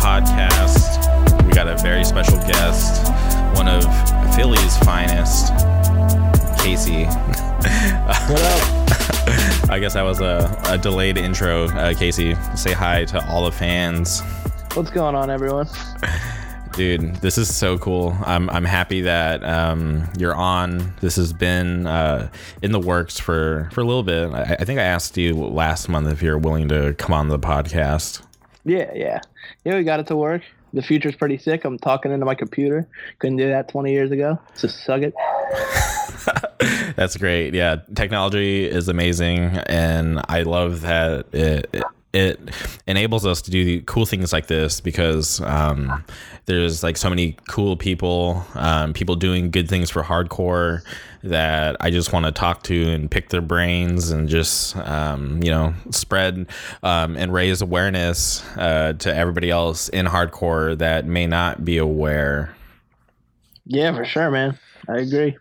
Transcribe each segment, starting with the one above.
Podcast. We got a very special guest, one of Philly's finest, Casey. What up? I guess that was a, a delayed intro. Uh, Casey, say hi to all the fans. What's going on, everyone? Dude, this is so cool. I'm I'm happy that um, you're on. This has been uh, in the works for for a little bit. I, I think I asked you last month if you're willing to come on the podcast. Yeah, yeah. Yeah, we got it to work. The future's pretty sick. I'm talking into my computer. Couldn't do that 20 years ago. So suck it. That's great. Yeah, technology is amazing, and I love that it. It enables us to do cool things like this because um, there's like so many cool people, um, people doing good things for hardcore that I just want to talk to and pick their brains and just um, you know spread um, and raise awareness uh, to everybody else in hardcore that may not be aware. Yeah, for sure, man. I agree.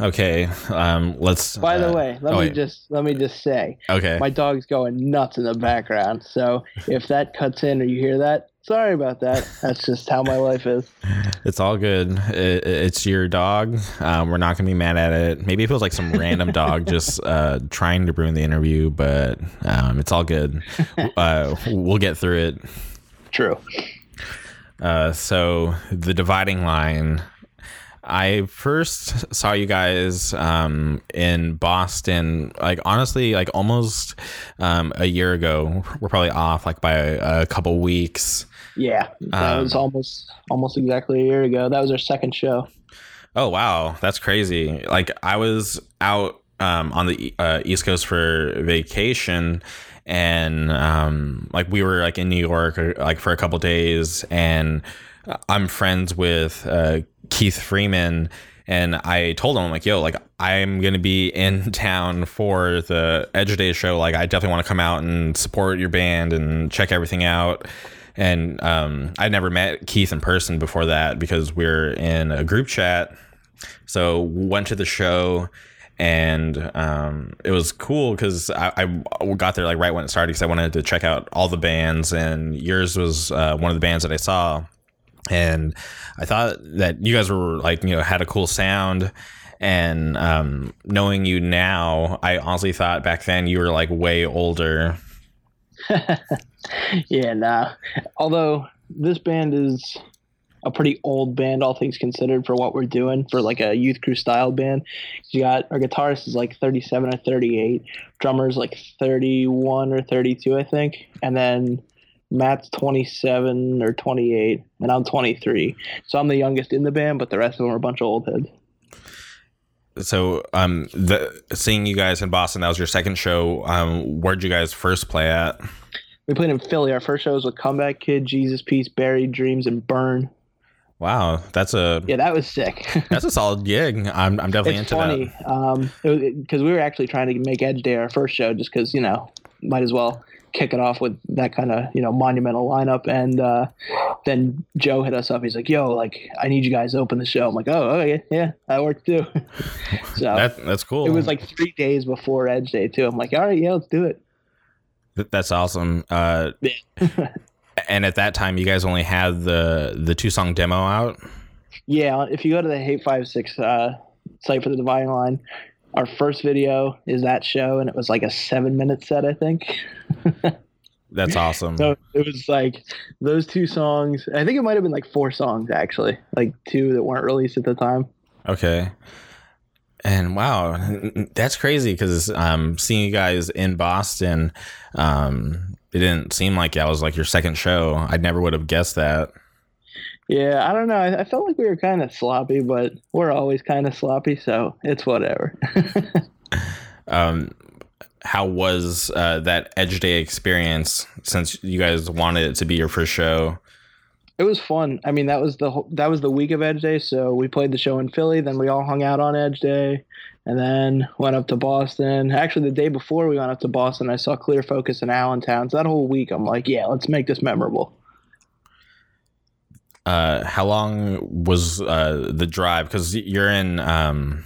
Okay, um, let's. By the uh, way, let oh, me wait. just let me just say, Okay. my dog's going nuts in the background. So if that cuts in or you hear that, sorry about that. That's just how my life is. It's all good. It, it's your dog. Um, we're not gonna be mad at it. Maybe it feels like some random dog just uh, trying to ruin the interview, but um, it's all good. Uh, we'll get through it. True. Uh, so the dividing line. I first saw you guys um, in Boston, like honestly, like almost um, a year ago. We're probably off like by a, a couple weeks. Yeah, that Um, was almost almost exactly a year ago. That was our second show. Oh wow, that's crazy! Like I was out um, on the uh, East Coast for vacation, and um, like we were like in New York like for a couple days, and I'm friends with uh, Keith Freeman. And I told him, I'm like, yo, like, I'm to be in town for the Edge Day show. Like, I definitely want to come out and support your band and check everything out and um, I never met Keith in person before that because we're in a group chat. So went to the show, and um, it was cool because I, I got there like right when it started because I wanted to check out all the bands, and yours was uh, one of the bands that I saw, and I thought that you guys were like you know had a cool sound. And um, knowing you now, I honestly thought back then you were like way older. yeah, nah. Although this band is a pretty old band, all things considered, for what we're doing for like a youth crew style band. You got our guitarist is like 37 or 38, drummer's like 31 or 32, I think, and then Matt's 27 or 28, and I'm 23. So I'm the youngest in the band, but the rest of them are a bunch of old heads. So, um, the seeing you guys in Boston, that was your second show. Um, where'd you guys first play at? We played in Philly. Our first show was with Comeback Kid, Jesus Piece, Buried Dreams, and Burn. Wow, that's a Yeah, that was sick. that's a solid gig. I'm I'm definitely it's into funny um because we were actually trying to make edge day our first show just because you know might as well kick it off with that kind of you know monumental lineup and uh then joe hit us up he's like yo like i need you guys to open the show i'm like oh okay yeah that worked too so that. That that's cool. it was like three days before edge day too i'm like all right yeah let's do it that's awesome. Uh, and at that time, you guys only had the the two song demo out. yeah if you go to the hate five six uh site for the dividing line our first video is that show and it was like a seven minute set i think That's awesome. So it was like those two songs. I think it might have been like four songs actually, like two that weren't released at the time. Okay. And wow, that's crazy because um, seeing you guys in Boston, um, it didn't seem like that was like your second show. I never would have guessed that. Yeah, I don't know. I, I felt like we were kind of sloppy, but we're always kind of sloppy, so it's whatever. Um, how was uh, that Edge Day experience since you guys wanted it to be your first show? it was fun. I mean, that was the whole, that was the week of Edge Day, so we played the show in Philly. Then we all hung out on Edge Day, and then went up to Boston. Actually, the day before we went up to Boston, I saw Clear Focus in Allentown. So that whole week, I'm like, yeah, let's make this memorable. Uh, how long was uh, the drive? Because you're in um,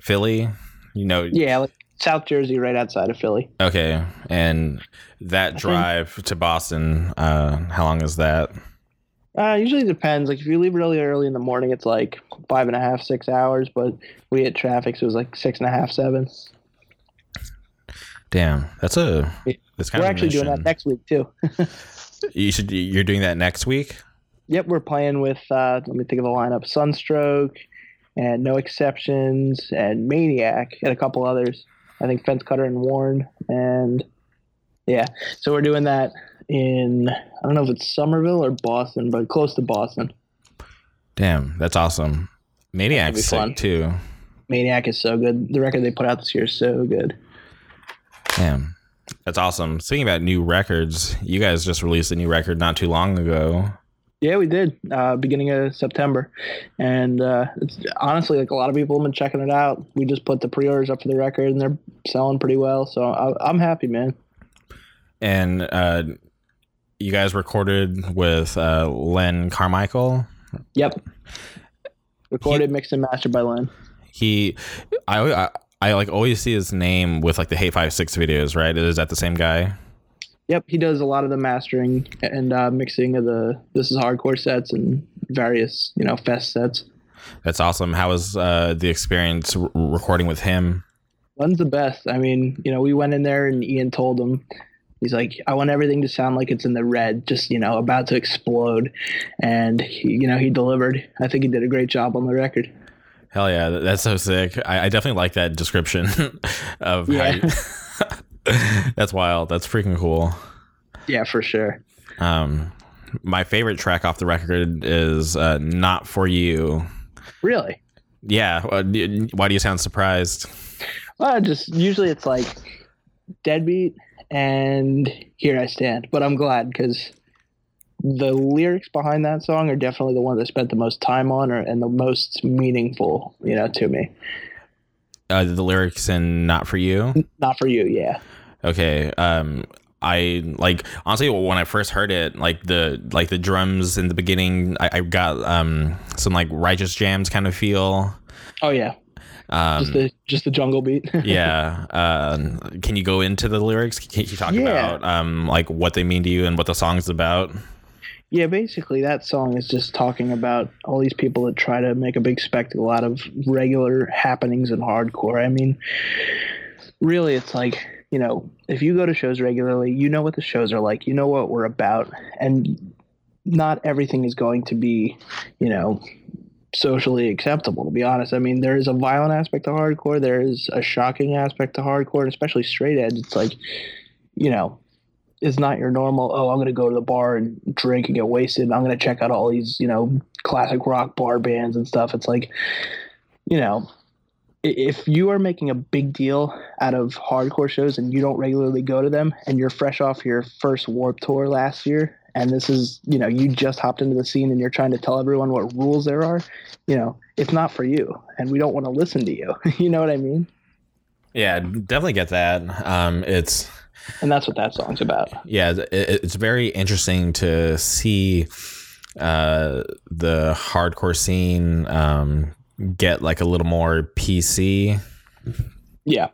Philly, you know. Yeah, like South Jersey, right outside of Philly. Okay, and that drive to Boston, uh, how long is that? Uh, usually depends. Like if you leave really early in the morning, it's like five and a half, six hours. But we hit traffic, so it was like six and a half, seven. Damn, that's a. That's kind we're actually doing that next week too. You should. You're doing that next week. Yep, we're playing with. Uh, let me think of the lineup: Sunstroke, and No Exceptions, and Maniac, and a couple others. I think Fence Cutter and Warren, and yeah. So we're doing that in. I don't know if it's Somerville or Boston, but close to Boston. Damn, that's awesome. Maniac's be sick fun. too. Maniac is so good. The record they put out this year is so good. Damn, that's awesome. Speaking about new records, you guys just released a new record not too long ago. Yeah, we did. Uh, beginning of September, and uh, it's honestly like a lot of people have been checking it out. We just put the pre-orders up for the record, and they're selling pretty well. So I, I'm happy, man. And uh, you guys recorded with uh, Len Carmichael. Yep. Recorded, mixed, and mastered by Len. He, I, I, I like always see his name with like the Hate Five Six videos. Right? Is that the same guy? Yep, he does a lot of the mastering and uh, mixing of the this is hardcore sets and various you know fest sets. That's awesome. How was uh, the experience r- recording with him? Len's the best. I mean, you know, we went in there and Ian told him, he's like, I want everything to sound like it's in the red, just, you know, about to explode. And, he, you know, he delivered. I think he did a great job on the record. Hell yeah, that's so sick. I, I definitely like that description of Yeah. how you. that's wild. That's freaking cool. Yeah, for sure. Um, my favorite track off the record is uh, "Not for You." Really? Yeah. uh, Why do you sound surprised? Well, just usually it's like Deadbeat and Here I Stand. But I'm glad because the lyrics behind that song are definitely the ones I spent the most time on or, and the most meaningful, you know, to me. Uh, the lyrics in "Not for You." Not for you, yeah. Okay. Um, I like honestly when I first heard it, like the like the drums in the beginning, I, I got um some like righteous jams kind of feel. Oh yeah, Um, just the just the jungle beat. yeah. Um, can you go into the lyrics? Can you talk Yeah. about um like what they mean to you and what the song's about? Yeah, basically, that song is just talking about all these people that try to make a big spectacle out of regular happenings in hardcore. I mean, really, it's like, you know, if you go to shows regularly, you know what the shows are like, you know what we're about, and not everything is going to be, you know, socially acceptable, to be honest. I mean, there is a violent aspect to hardcore, there is a shocking aspect to hardcore, and especially straight edge. It's like, you know, it's not your normal oh i'm going to go to the bar and drink and get wasted. And i'm going to check out all these you know classic rock bar bands and stuff. It's like you know if you are making a big deal out of hardcore shows and you don't regularly go to them and you're fresh off your first warp tour last year and this is you know you just hopped into the scene and you're trying to tell everyone what rules there are you know it's not for you and we don't want to listen to you. You know what i mean? Yeah, definitely get that. Um, it's and that's what that song's about. Yeah, it, it's very interesting to see uh, the hardcore scene um, get like a little more PC. yeah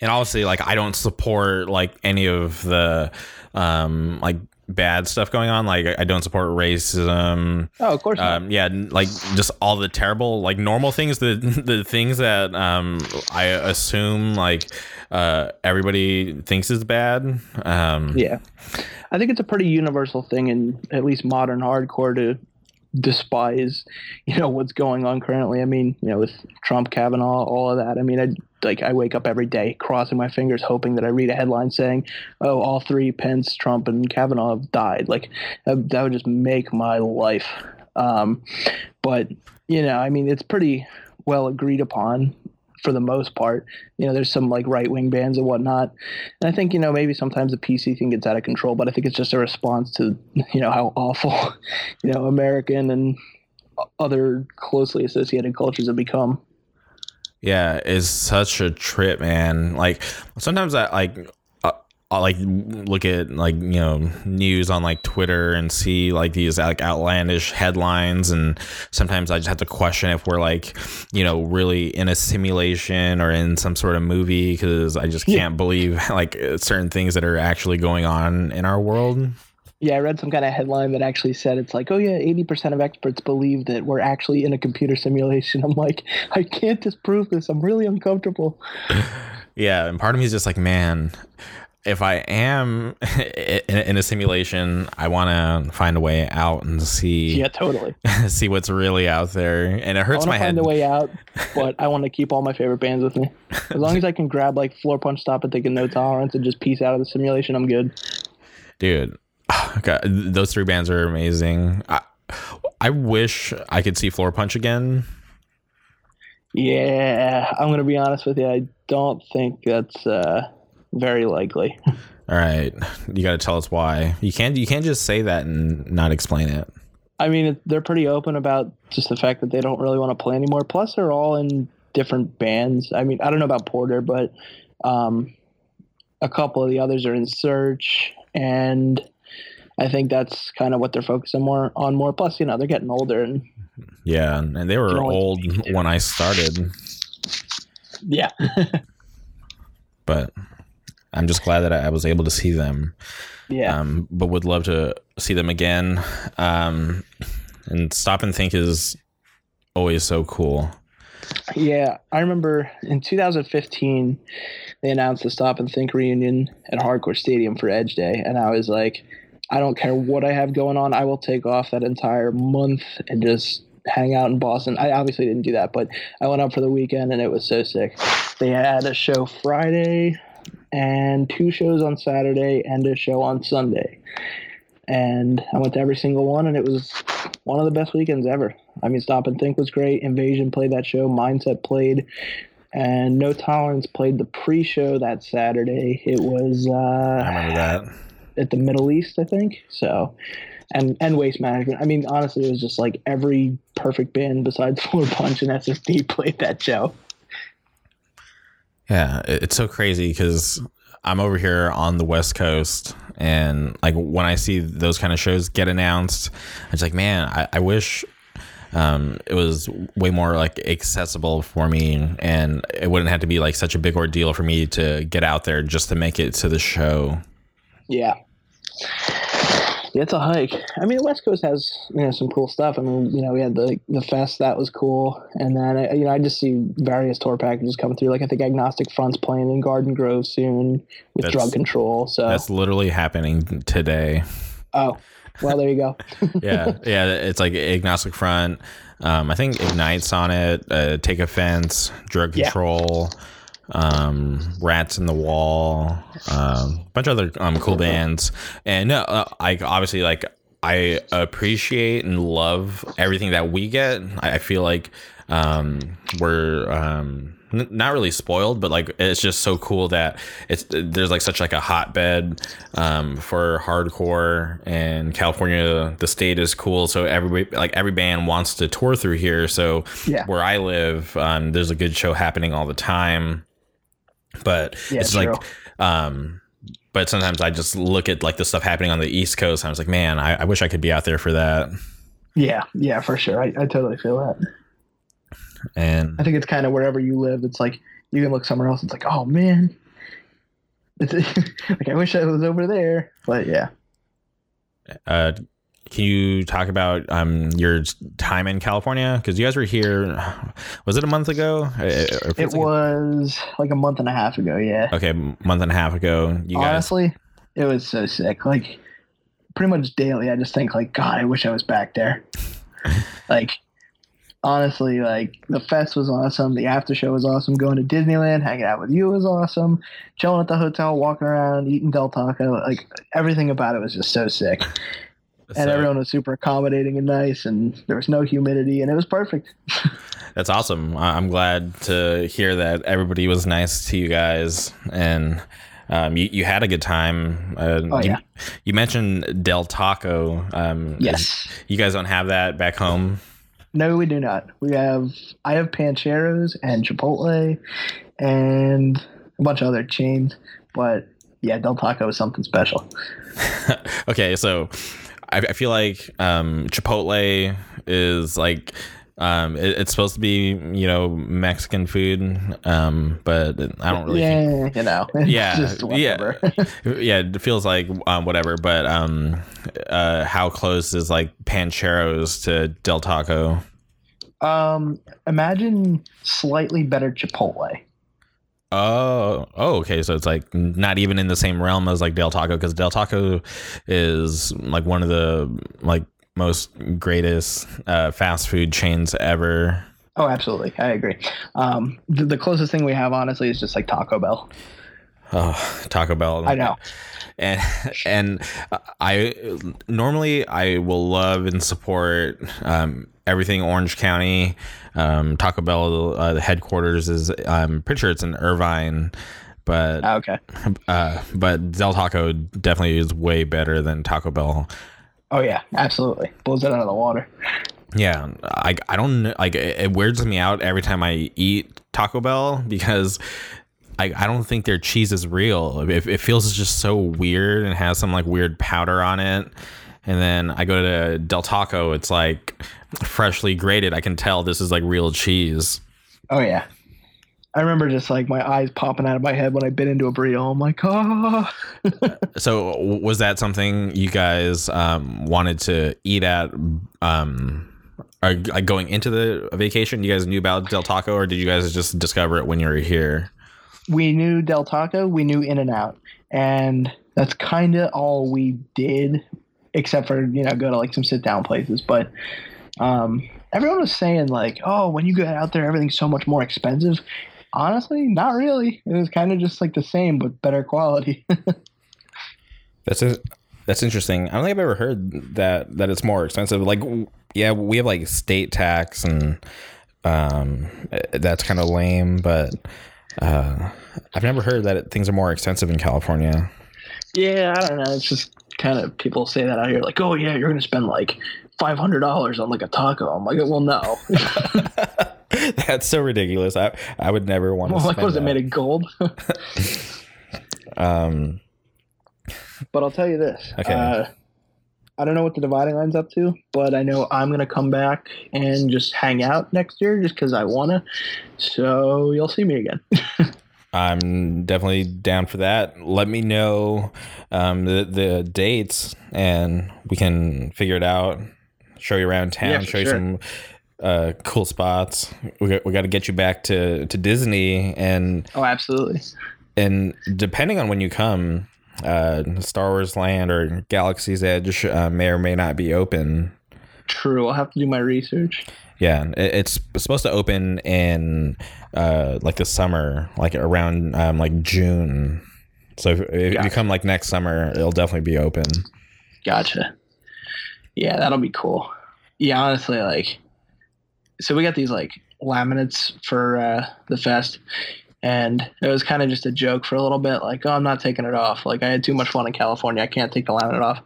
And obviously, like I don't support like any of the um, like bad stuff going on. Like I don't support racism. oh of course not. Um, yeah, like just all the terrible, like normal things, the the things that um, I assume like uh, everybody thinks is bad. Um, Yeah. I think it's a pretty universal thing in at least modern hardcore to despise, you know, what's going on currently. I mean, you know, with Trump, Kavanaugh, all of that. I mean, I like I wake up every day crossing my fingers hoping that I read a headline saying, "Oh, all three Pence, Trump, and Kavanaugh have died." Like that, would just make my life. Um, but you know, I mean, it's pretty well agreed upon for the most part. You know, there's some like right wing bands and whatnot. And I think, you know, maybe sometimes the PC thing gets out of control, but I think it's just a response to, you know, how awful, you know, American and other closely associated cultures have become. Yeah, it's such a trip, man. Like sometimes I like Uh, like look at like you know news on like Twitter and see like these like outlandish headlines, and sometimes I just have to question if we're like you know really in a simulation or in some sort of movie because I just can't Yeah. believe like certain things that are actually going on in our world. Yeah, I read some kind of headline that actually said it's like, oh yeah, eighty percent of experts believe that we're actually in a computer simulation. I'm like, I can't disprove this. I'm really uncomfortable. Yeah, and part of me is just like, man, if I am in, in a simulation, I want to find a way out and see Yeah, totally. see what's really out there, and it I hurts want my to find head. a way out, but I want to keep all my favorite bands with me. As long as I can grab like Floorpunch, Stop and Think, and No Tolerance, and just peace out of the simulation, I'm good. dude. God, those three bands are amazing. I, I wish I could see Floorpunch again. Yeah, I'm gonna be honest with you. I don't think that's uh, very likely. All right, you got to tell us why. You can't you can't just say that and not explain it. I mean, they're pretty open about just the fact that they don't really want to play anymore. Plus, they're all in different bands. I mean, I don't know about Porter, but um, a couple of the others are in Search, and I think that's kind of what they're focusing more on. More. Plus, you know, they're getting older, and Yeah, and they were old when I started, yeah, but I'm just glad that I was able to see them. yeah, um, but would love to see them again. Um, and Stop and Think is always so cool. yeah. I remember in 2015 they announced the Stop and Think reunion at Hardcore Stadium for Edge Day, and I was like, I don't care what I have going on, I will take off that entire month and just hang out in Boston. I obviously didn't do that, but I went up for the weekend and it was so sick. They had a show Friday and two shows on Saturday and a show on Sunday. And I went to every single one and it was one of the best weekends ever. I mean, Stop and Think was great. Invasion played that show. Mindset played. And No Tolerance played the pre show that Saturday. It was I uh, remember that. at the Middle East, I think. So, and and Waste Management. I mean, honestly, it was just like every perfect band besides Floorpunch and SSD played that show. Yeah, it's so crazy because I'm over here on the West Coast, and like when I see those kind of shows get announced, it's like, man, I, I wish um, it was way more like accessible for me, and it wouldn't have to be like such a big ordeal for me to get out there just to make it to the show. Yeah. Yeah, it's a hike. I mean, the West Coast has you know some cool stuff. I mean, you know, we had the the fest that was cool, and then you know I just see various tour packages coming through. Like I think Agnostic Front's playing in Garden Grove soon with That's- Drug Control. So That's literally happening today. oh, well there you go. yeah, yeah. It's like agnostic front. Um, I think ignites on it. Uh, take offense. Drug Yeah. Um, rats in the wall. Um, bunch of other um, cool bands. And no, uh, I obviously like. I appreciate and love everything that we get. I I feel like um, we're um, n- not really spoiled, but like it's just so cool that it's there's like such like a hotbed um, for hardcore and California. The state is cool, so every like every band wants to tour through here. So Yeah. where I live, um, there's a good show happening all the time. But Yeah, it's true. like um but sometimes I just look at like the stuff happening on the East Coast and I was like, man, I, I wish I could be out there for that. Yeah, yeah, for sure. I, I totally feel that. And I think it's kind of wherever you live. It's like you can look somewhere else. It's like, oh man, it's like I wish I was over there. But yeah, uh, can you talk about um your time in California? Because you guys were here, was it a month ago? Uh, or it like- was like a month and a half ago. Yeah, okay, month and a half ago. You guys, honestly, it was so sick. Like pretty much daily, I just think like, God, I wish I was back there. like honestly, like the fest was awesome. The after show was awesome. Going to Disneyland, hanging out with you was awesome. Chilling at the hotel, walking around, eating Del Taco. Like everything about it was just so sick. And so- everyone was super accommodating and nice, and there was no humidity, and it was perfect. That's awesome. I- I'm glad to hear that everybody was nice to you guys and um, you, you had a good time. Uh, Oh, you, yeah. you mentioned Del Taco. Um, Yes. is- you guys don't have that back home. No, we do not. We have I have Pancheros and Chipotle and a bunch of other chains, but yeah, Del Taco is something special. okay, so I, I feel like um, Chipotle is like um, it, it's supposed to be you know Mexican food, um, but I don't really. Yeah, think, you know. yeah, yeah, yeah. It feels like um, whatever, but um, uh, how close is like Pancheros to Del Taco? Um, imagine slightly better Chipotle. Oh, oh, okay. So it's like not even in the same realm as like Del Taco because Del Taco is like one of the like most greatest uh, fast food chains ever. Oh, absolutely. I agree. Um, the, the closest thing we have, honestly, is just like Taco Bell. Oh, Taco Bell. I know. And and I normally I will love and support um, everything Orange County. Um, Taco Bell, uh, the headquarters is I'm pretty sure it's in Irvine, but Ah, okay. uh, but Del Taco definitely is way better than Taco Bell. Oh yeah, absolutely. Blows it out of the water. Yeah, I, I don't know. Like it, it weirds me out every time I eat Taco Bell because I, I don't think their cheese is real. It, it feels just so weird and has some like weird powder on it. And then I go to Del Taco, it's like freshly grated. I can tell this is like real cheese. Oh yeah. I remember just like my eyes popping out of my head when I bit into a burrito. I'm like, oh. So was that something you guys um, wanted to eat at? Um, or like going into the vacation, you guys knew about Del Taco, or did you guys just discover it when you were here? We knew Del Taco, we knew In and Out, and that's kind of all we did, except for you know go to like some sit down places. But um, everyone was saying like, oh, when you get out there, everything's so much more expensive. Honestly, not really. It was kind of just like the same but better quality. That's a, that's interesting. I don't think I've ever heard that that it's more expensive. Like, yeah, we have like state tax, and um, that's kind of lame. But uh, I've never heard that it, things are more expensive in California. yeah, I don't know. It's just kind of people say that out here, like, oh yeah, you're gonna spend like five hundred dollars on like a taco. I'm like, well, no. that's so ridiculous. I I would never want to. well, like, was it made of gold? Um, But I'll tell you this. Okay. Uh, I don't know what the dividing line's up to, but I know I'm gonna come back and just hang out next year just because I wanna. So you'll see me again. I'm definitely down for that. Let me know um, the the dates, and we can figure it out. Show you around town. Yeah, show you some uh, cool spots. We got, we got to get you back to, to Disney, and oh, absolutely. and depending on when you come, uh, Star Wars Land or Galaxy's Edge uh, may or may not be open. True. I'll have to do my research. Yeah, it's supposed to open in uh, like the summer, like around um, like June. So if, if you come like next summer, it'll definitely be open. Gotcha. Yeah, that'll be cool. Yeah, honestly, like, so we got these like laminates for uh, the fest, and it was kind of just a joke for a little bit. Like, oh, I'm not taking it off. Like, I had too much fun in California. I can't take the laminate off.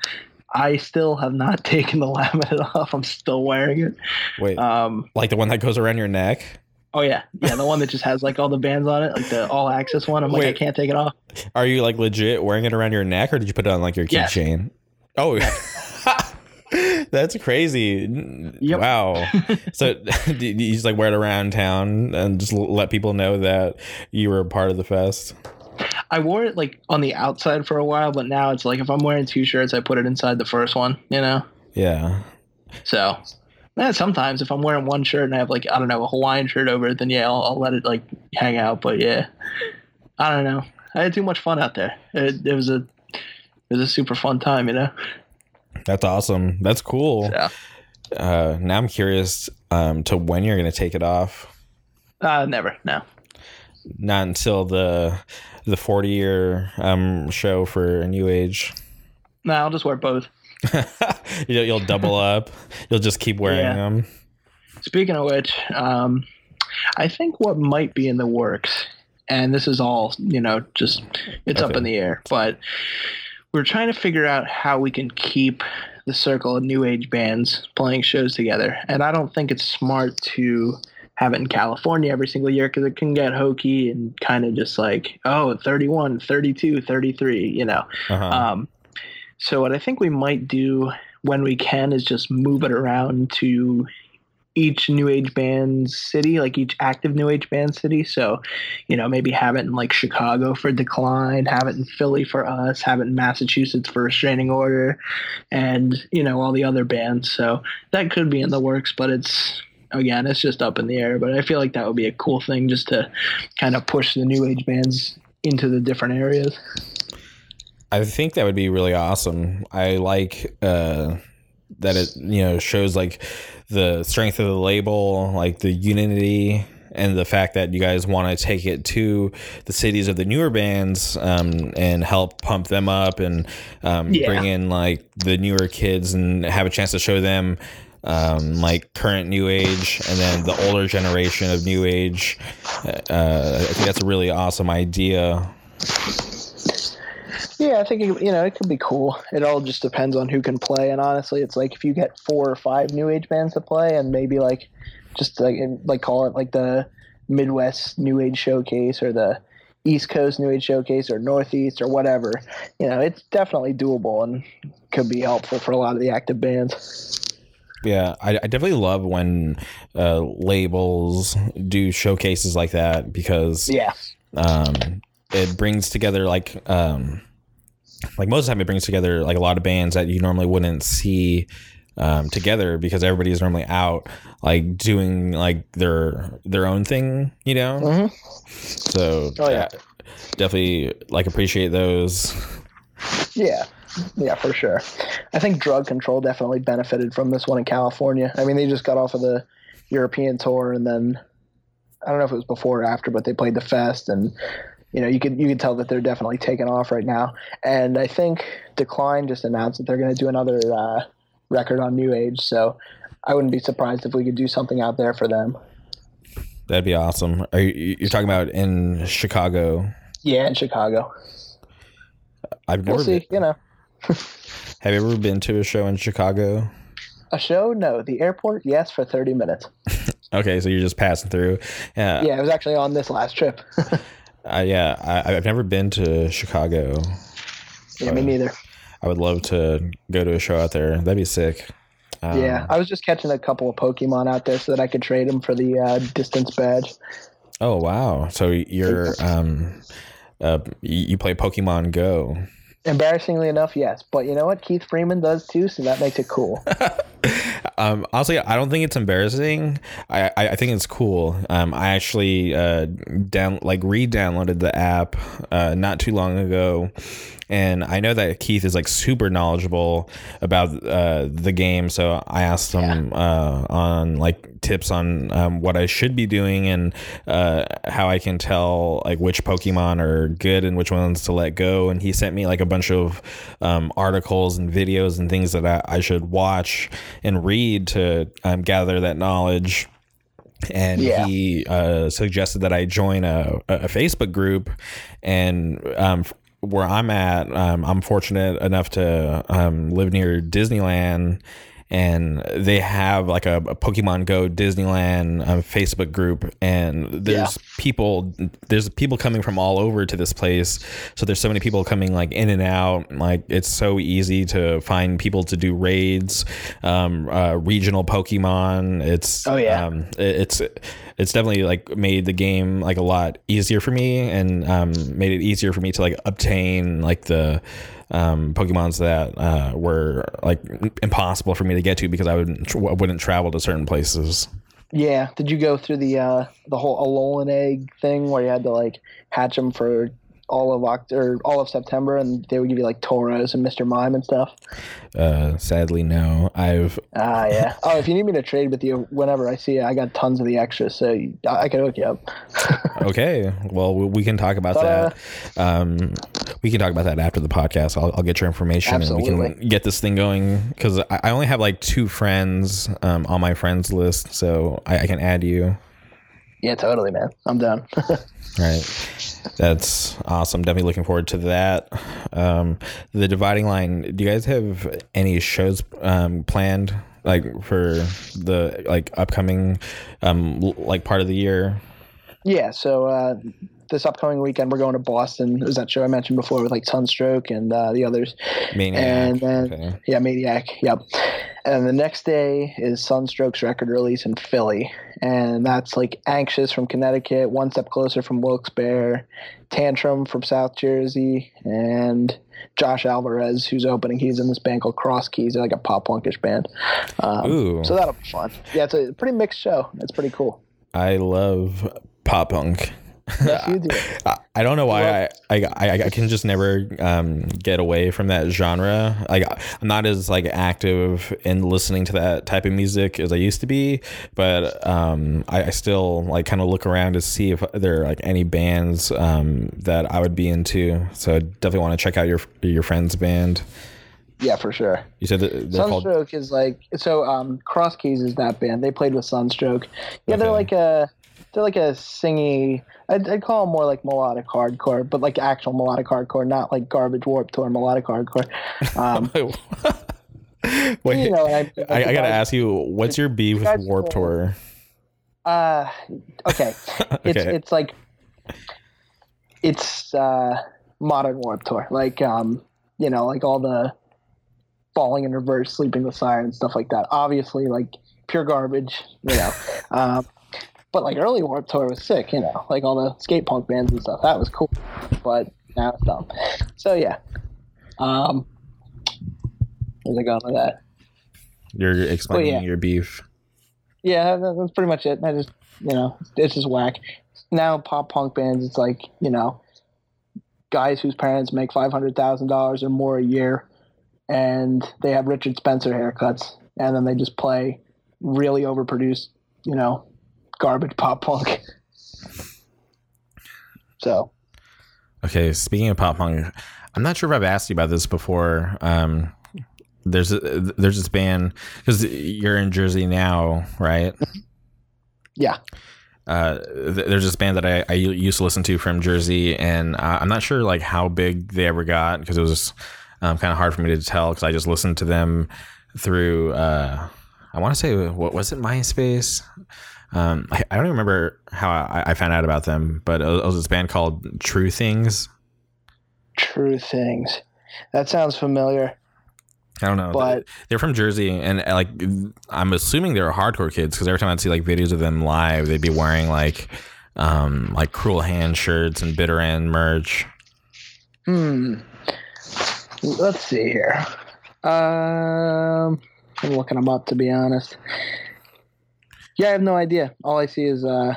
I still have not taken the laminate off. I'm still wearing it. Wait, Um, like the one that goes around your neck? oh yeah, yeah, the one that just has like all the bands on it, like the all access one. I'm like, I can't take it off. Are you like legit wearing it around your neck, or did you put it on like your Yes. keychain? Oh, that's crazy! Yep. Wow. so do you just like wear it around town and just l- let people know that you were a part of the fest? I wore it like on the outside for a while, but now it's like if I'm wearing two shirts, I put it inside the first one. You know. Yeah. So, yeah, sometimes if I'm wearing one shirt and I have like I don't know a Hawaiian shirt over it, then yeah, I'll, I'll let it like hang out. But yeah, I don't know. I had too much fun out there. It, it was a it was a super fun time, you know. That's awesome. That's cool. Yeah. Uh, now I'm curious um, to when you're going to take it off. Uh, never. No. Not until the the 40 year um, show for a New Age. No, I'll just wear both. you'll, you'll double up. You'll just keep wearing Yeah. them. Speaking of which, um, I think what might be in the works, and this is all you know, just it's up in the air, but we're trying to figure out how we can keep the circle of new age bands playing shows together. And I don't think it's smart to have it in California every single year because it can get hokey and kind of just like, oh, 31, 32, 33, you know. Uh-huh. Um, so what I think we might do when we can is just move it around to each new age band city, like each active new age band city. So, you know, maybe have it in like Chicago for Decline, have it in Philly for us, have it in Massachusetts for Restraining Order, and you know all the other bands. So that could be in the works, but it's again, it's just up in the air. But I feel like that would be a cool thing just to kind of push the new age bands into the different areas. I think that would be really awesome. I like uh, that it you know shows like the strength of the label, like the unity and the fact that you guys want to take it to the cities of the newer bands um, and help pump them up and um, Yeah. bring in like the newer kids and have a chance to show them um, like current new age and then the older generation of new age. Uh, I think that's a really awesome idea. Yeah, I think it, you know it could be cool. It all just depends on who can play, and honestly, it's like if you get four or five new age bands to play, and maybe like just like like call it like the Midwest New Age Showcase or the East Coast New Age Showcase or Northeast or whatever. You know, it's definitely doable and could be helpful for a lot of the active bands. Yeah, I, I definitely love when uh, labels do showcases like that because Yeah, um, it brings together like um, like most of the time it brings together like a lot of bands that you normally wouldn't see um, together because everybody's normally out like doing like their their own thing, you know. Mhm. So Oh, yeah. definitely like appreciate those. yeah, yeah, for sure. I think Drug Control definitely benefited from this one in California. I mean, they just got off of the European tour, and then I don't know if it was before or after, but they played the fest, and you know, you could you could tell that they're definitely taking off right now. And I think Decline just announced that they're going to do another uh, record on New Age, so I wouldn't be surprised if we could do something out there for them. That'd be awesome. Are you, you're talking about in Chicago? Yeah, in Chicago. I've never We'll see. been. You know, Have you ever been to a show in Chicago? a show? No. The airport? Yes, for thirty minutes. Okay, so you're just passing through. Yeah, Yeah, it was actually on this last trip. uh, yeah. I, I've never been to Chicago. yeah, me neither. I would love to go to a show out there. That'd be sick. Um, Yeah, I was just catching a couple of Pokemon out there so that I could trade them for the uh, distance badge. Oh wow. So you're um, uh, you you play Pokemon Go. Embarrassingly enough, yes. But you know what? Keith Freeman does too, so that makes it cool. Um, honestly, I don't think it's embarrassing. I, I, I think it's cool. Um, I actually uh, down like re-downloaded the app uh, not too long ago, and I know that Keith is like super knowledgeable about uh, the game. So I asked him uh, on like tips on um, what I should be doing and uh, how I can tell like which Pokemon are good and which ones to let go. And he sent me like a bunch of um, articles and videos and things that I, I should watch and read to um, gather that knowledge and Yeah. he uh, suggested that I join a, a Facebook group, and um, where I'm at, um, I'm fortunate enough to um, live near Disneyland, and they have like a, a Pokemon Go Disneyland um, Facebook group, and there's people, there's people coming from all over to this place, so there's so many people coming like in and out, like it's so easy to find people to do raids, um, uh, regional Pokemon. It's Oh, yeah. um, it- it's it's definitely like made the game like a lot easier for me and um, made it easier for me to like obtain like the um, Pokemons that uh, were like impossible for me to get to because I wouldn't I wouldn't travel to certain places. yeah. Did you go through the uh, the whole Alolan egg thing where you had to like hatch them for all of Oct- or all of September, and they would give you like Tauros and Mr. Mime and stuff? Uh, sadly, no. I've Ah, yeah. Oh, if you need me to trade with you whenever I see you, I got tons of the extras, so I, I can hook you up. okay. Well, we, can talk about Ta-da. that. Um, we can talk about that after the podcast. I'll, I'll get your information and we can get this thing going because I, I only have like two friends um, on my friends list, so I, I can add you. yeah, totally, man. I'm done. Right. That's awesome. Definitely looking forward to that. Um, the dividing line. Do you guys have any shows um, planned like for the like upcoming um like part of the year? Yeah, so uh, this upcoming weekend we're going to Boston. It was that show I mentioned before with like Sunstroke and uh, the others. Maniac. And then Okay. yeah, Maniac. Yep. And the next day is Sunstroke's record release in Philly, and that's like Anxious from Connecticut, One Step Closer from Wilkes-Barre, Tantrum from South Jersey, and Josh Alvarez, who's opening. He's in this band called Cross Keys. They're like a pop punkish band. Um, Ooh. so that'll be fun. Yeah, it's a pretty mixed show. It's pretty cool. I love pop punk. Yes, you do. I, I don't know why I, I, I I can just never um, get away from that genre. Like I'm not as like active in listening to that type of music as I used to be, but um, I, I still like kind of look around to see if there are like any bands um, that I would be into. So I definitely want to check out your your friend's band. Yeah, for sure. You said that they're called Sunstroke is like so. Um, Cross Keys is that band. They played with Sunstroke. Yeah, they're like a they're like a singy. I'd, I'd call them more like melodic hardcore, but like actual melodic hardcore, not like garbage warp tour melodic hardcore. Um, Wait, you know, I, I, I gotta ask you, what's your beef with Warp Tour? Uh, okay, it's Okay. it's like it's uh, modern warp tour, like um, you know, like all the falling in reverse, sleeping with sirens, stuff like that. Obviously, like pure garbage, you know. um, but like early warp tour was sick, you know, like all the skate punk bands and stuff. That was cool, but now it's dumb. So yeah. Um, where's I going with that? You're explaining yeah. your beef. Yeah, that's pretty much it. I just, you know, it's just whack. Now pop punk bands, it's like, you know, guys whose parents make five hundred thousand dollars or more a year, and they have Richard Spencer haircuts, and then they just play really overproduced, you know, garbage pop punk. So Okay, speaking of pop punk, I'm not sure if I've asked you about this before. Um, there's a, there's this band because you're in Jersey now, right? yeah, Uh, th- there's this band that I, I used to listen to from Jersey, and uh, I'm not sure like how big they ever got because it was um, kind of hard for me to tell because I just listened to them through. Uh, I want to say what was it MySpace. Um, I, I don't even remember how I, I found out about them, but it was, this band called True Things. true things. That sounds familiar, I don't know, but they're from Jersey, and uh, like I'm assuming they're hardcore kids because every time I'd see like videos of them live, they'd be wearing like um like Cruel Hand shirts and Bitter End merch. Hmm. Let's see here. Um, I'm looking them up to be honest. Yeah, I have no idea. All I see is uh,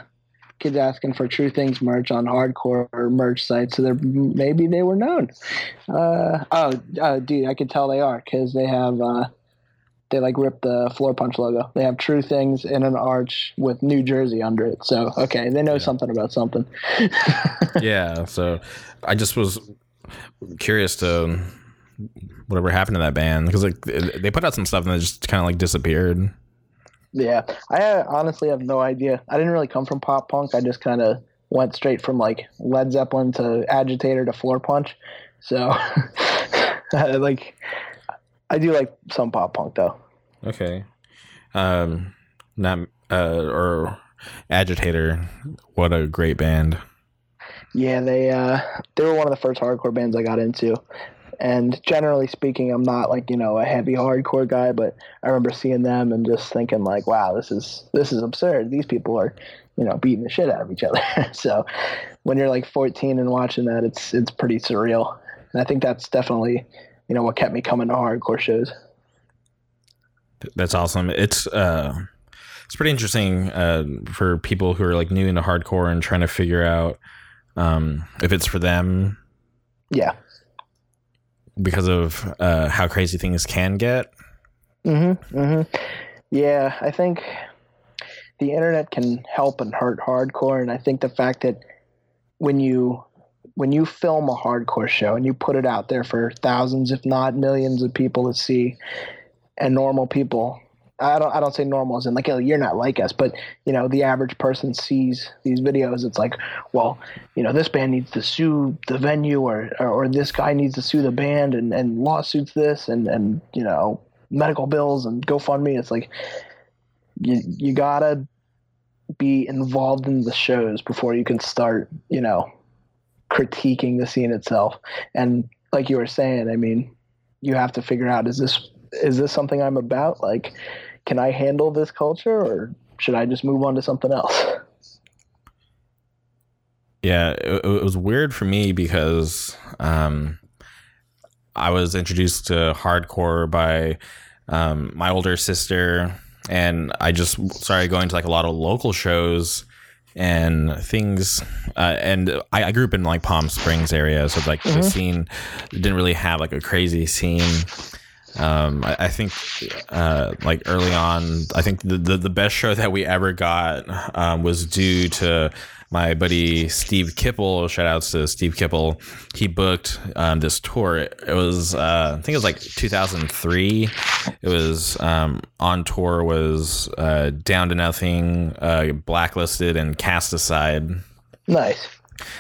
kids asking for True Things merch on hardcore merch sites, so they're maybe they were known. Uh, oh, uh, dude, I could tell they are because they have uh, they like ripped the floorpunch logo. They have True Things in an arch with New Jersey under it. So okay, they know something about something. yeah, so I just was curious to whatever happened to that band because like they put out some stuff and it just kind of like disappeared. Yeah, I uh, honestly have no idea. I didn't really come from pop punk. I just kind of went straight from like Led Zeppelin to Agitator to Floorpunch. So, like, I do like some pop punk though. Okay, um, not uh or Agitator. What a great band. Yeah, they uh, they were one of the first hardcore bands I got into. And generally speaking, I'm not like you know a heavy hardcore guy, but I remember seeing them and just thinking like, wow, this is this is absurd. These people are, you know, beating the shit out of each other. so when you're like 14 and watching that, it's it's pretty surreal. And I think that's definitely, you know, what kept me coming to hardcore shows. That's awesome. It's uh it's pretty interesting uh for people who are like new into hardcore and trying to figure out um if it's for them Yeah. Because of uh how crazy things can get. Mm-hmm. Mm-hmm. Yeah, I think the internet can help and hurt hardcore, and I think the fact that when you when you film a hardcore show and you put it out there for thousands, if not millions, of people to see, and normal people. I don't. I don't say normal as in like oh, you're not like us, but you know the average person sees these videos. It's like, well, you know, this band needs to sue the venue, or or, or this guy needs to sue the band, and, and lawsuits this, and and you know medical bills and GoFundMe. It's like you you gotta be involved in the shows before you can start, you know, critiquing the scene itself. And like you were saying, I mean, you have to figure out is this is this something I'm about? Like, can I handle this culture or should I just move on to something else? Yeah, it, it was weird for me because um, I was introduced to hardcore by um, my older sister, and I just started going to like a lot of local shows and things. Uh, and I, I, grew up in like Palm Springs area, so like mm-hmm. the scene didn't really have like a crazy scene. Um, I, I, think uh, like early on, I think the, the, the best show that we ever got um, was due to my buddy Steve Kipple, shout outs to Steve Kipple, he booked um, this tour. It, was, uh, I think it was like 2003. It was um, on tour was uh, Down to Nothing, uh, Blacklisted, and Cast Aside. Nice.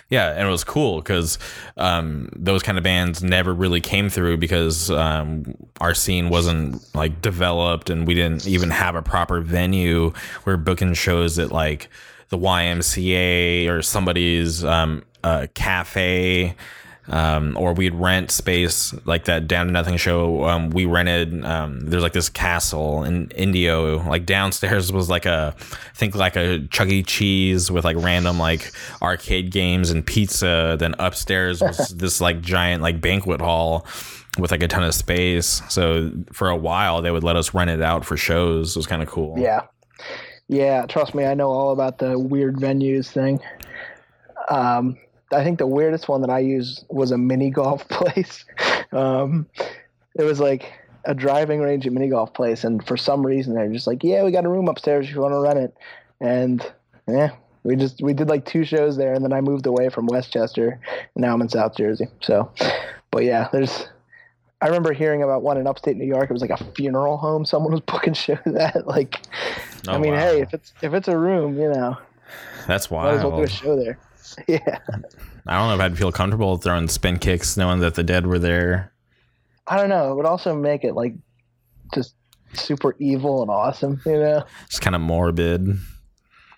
Yeah, and it was cool because um, those kind of bands never really came through because um, our scene wasn't like developed and we didn't even have a proper venue. We are booking shows at like the YMCA or somebody's um, uh, cafe. Um, or we'd rent space like that down to nothing show. Um, we rented, um, there's like this castle in Indio, like downstairs was like a, I think like a Chuck E. Cheese with like random like arcade games and pizza. Then upstairs was this like giant like banquet hall with like a ton of space. So for a while they would let us rent it out for shows. It was kind of cool. Yeah. Yeah, trust me, I know all about the weird venues thing. Um, I think the weirdest one that I used was a mini golf place. um, it was like a driving range at mini golf place, and for some reason they're just like, "Yeah, we got a room upstairs if you want to rent it." And yeah, we just we did like two shows there, and then I moved away from Westchester, and now I'm in South Jersey. So, but yeah, there's I remember hearing about one in upstate New York. It was like a funeral home. Someone was booking shows at. Like, oh, I mean, wow. hey, if it's if it's a room, you know, that's wild. Might as well do a show there. Yeah. I don't know if I'd feel comfortable throwing spin kicks knowing that the dead were there. I don't know. It would also make it like just super evil and awesome, you know. It's kind of morbid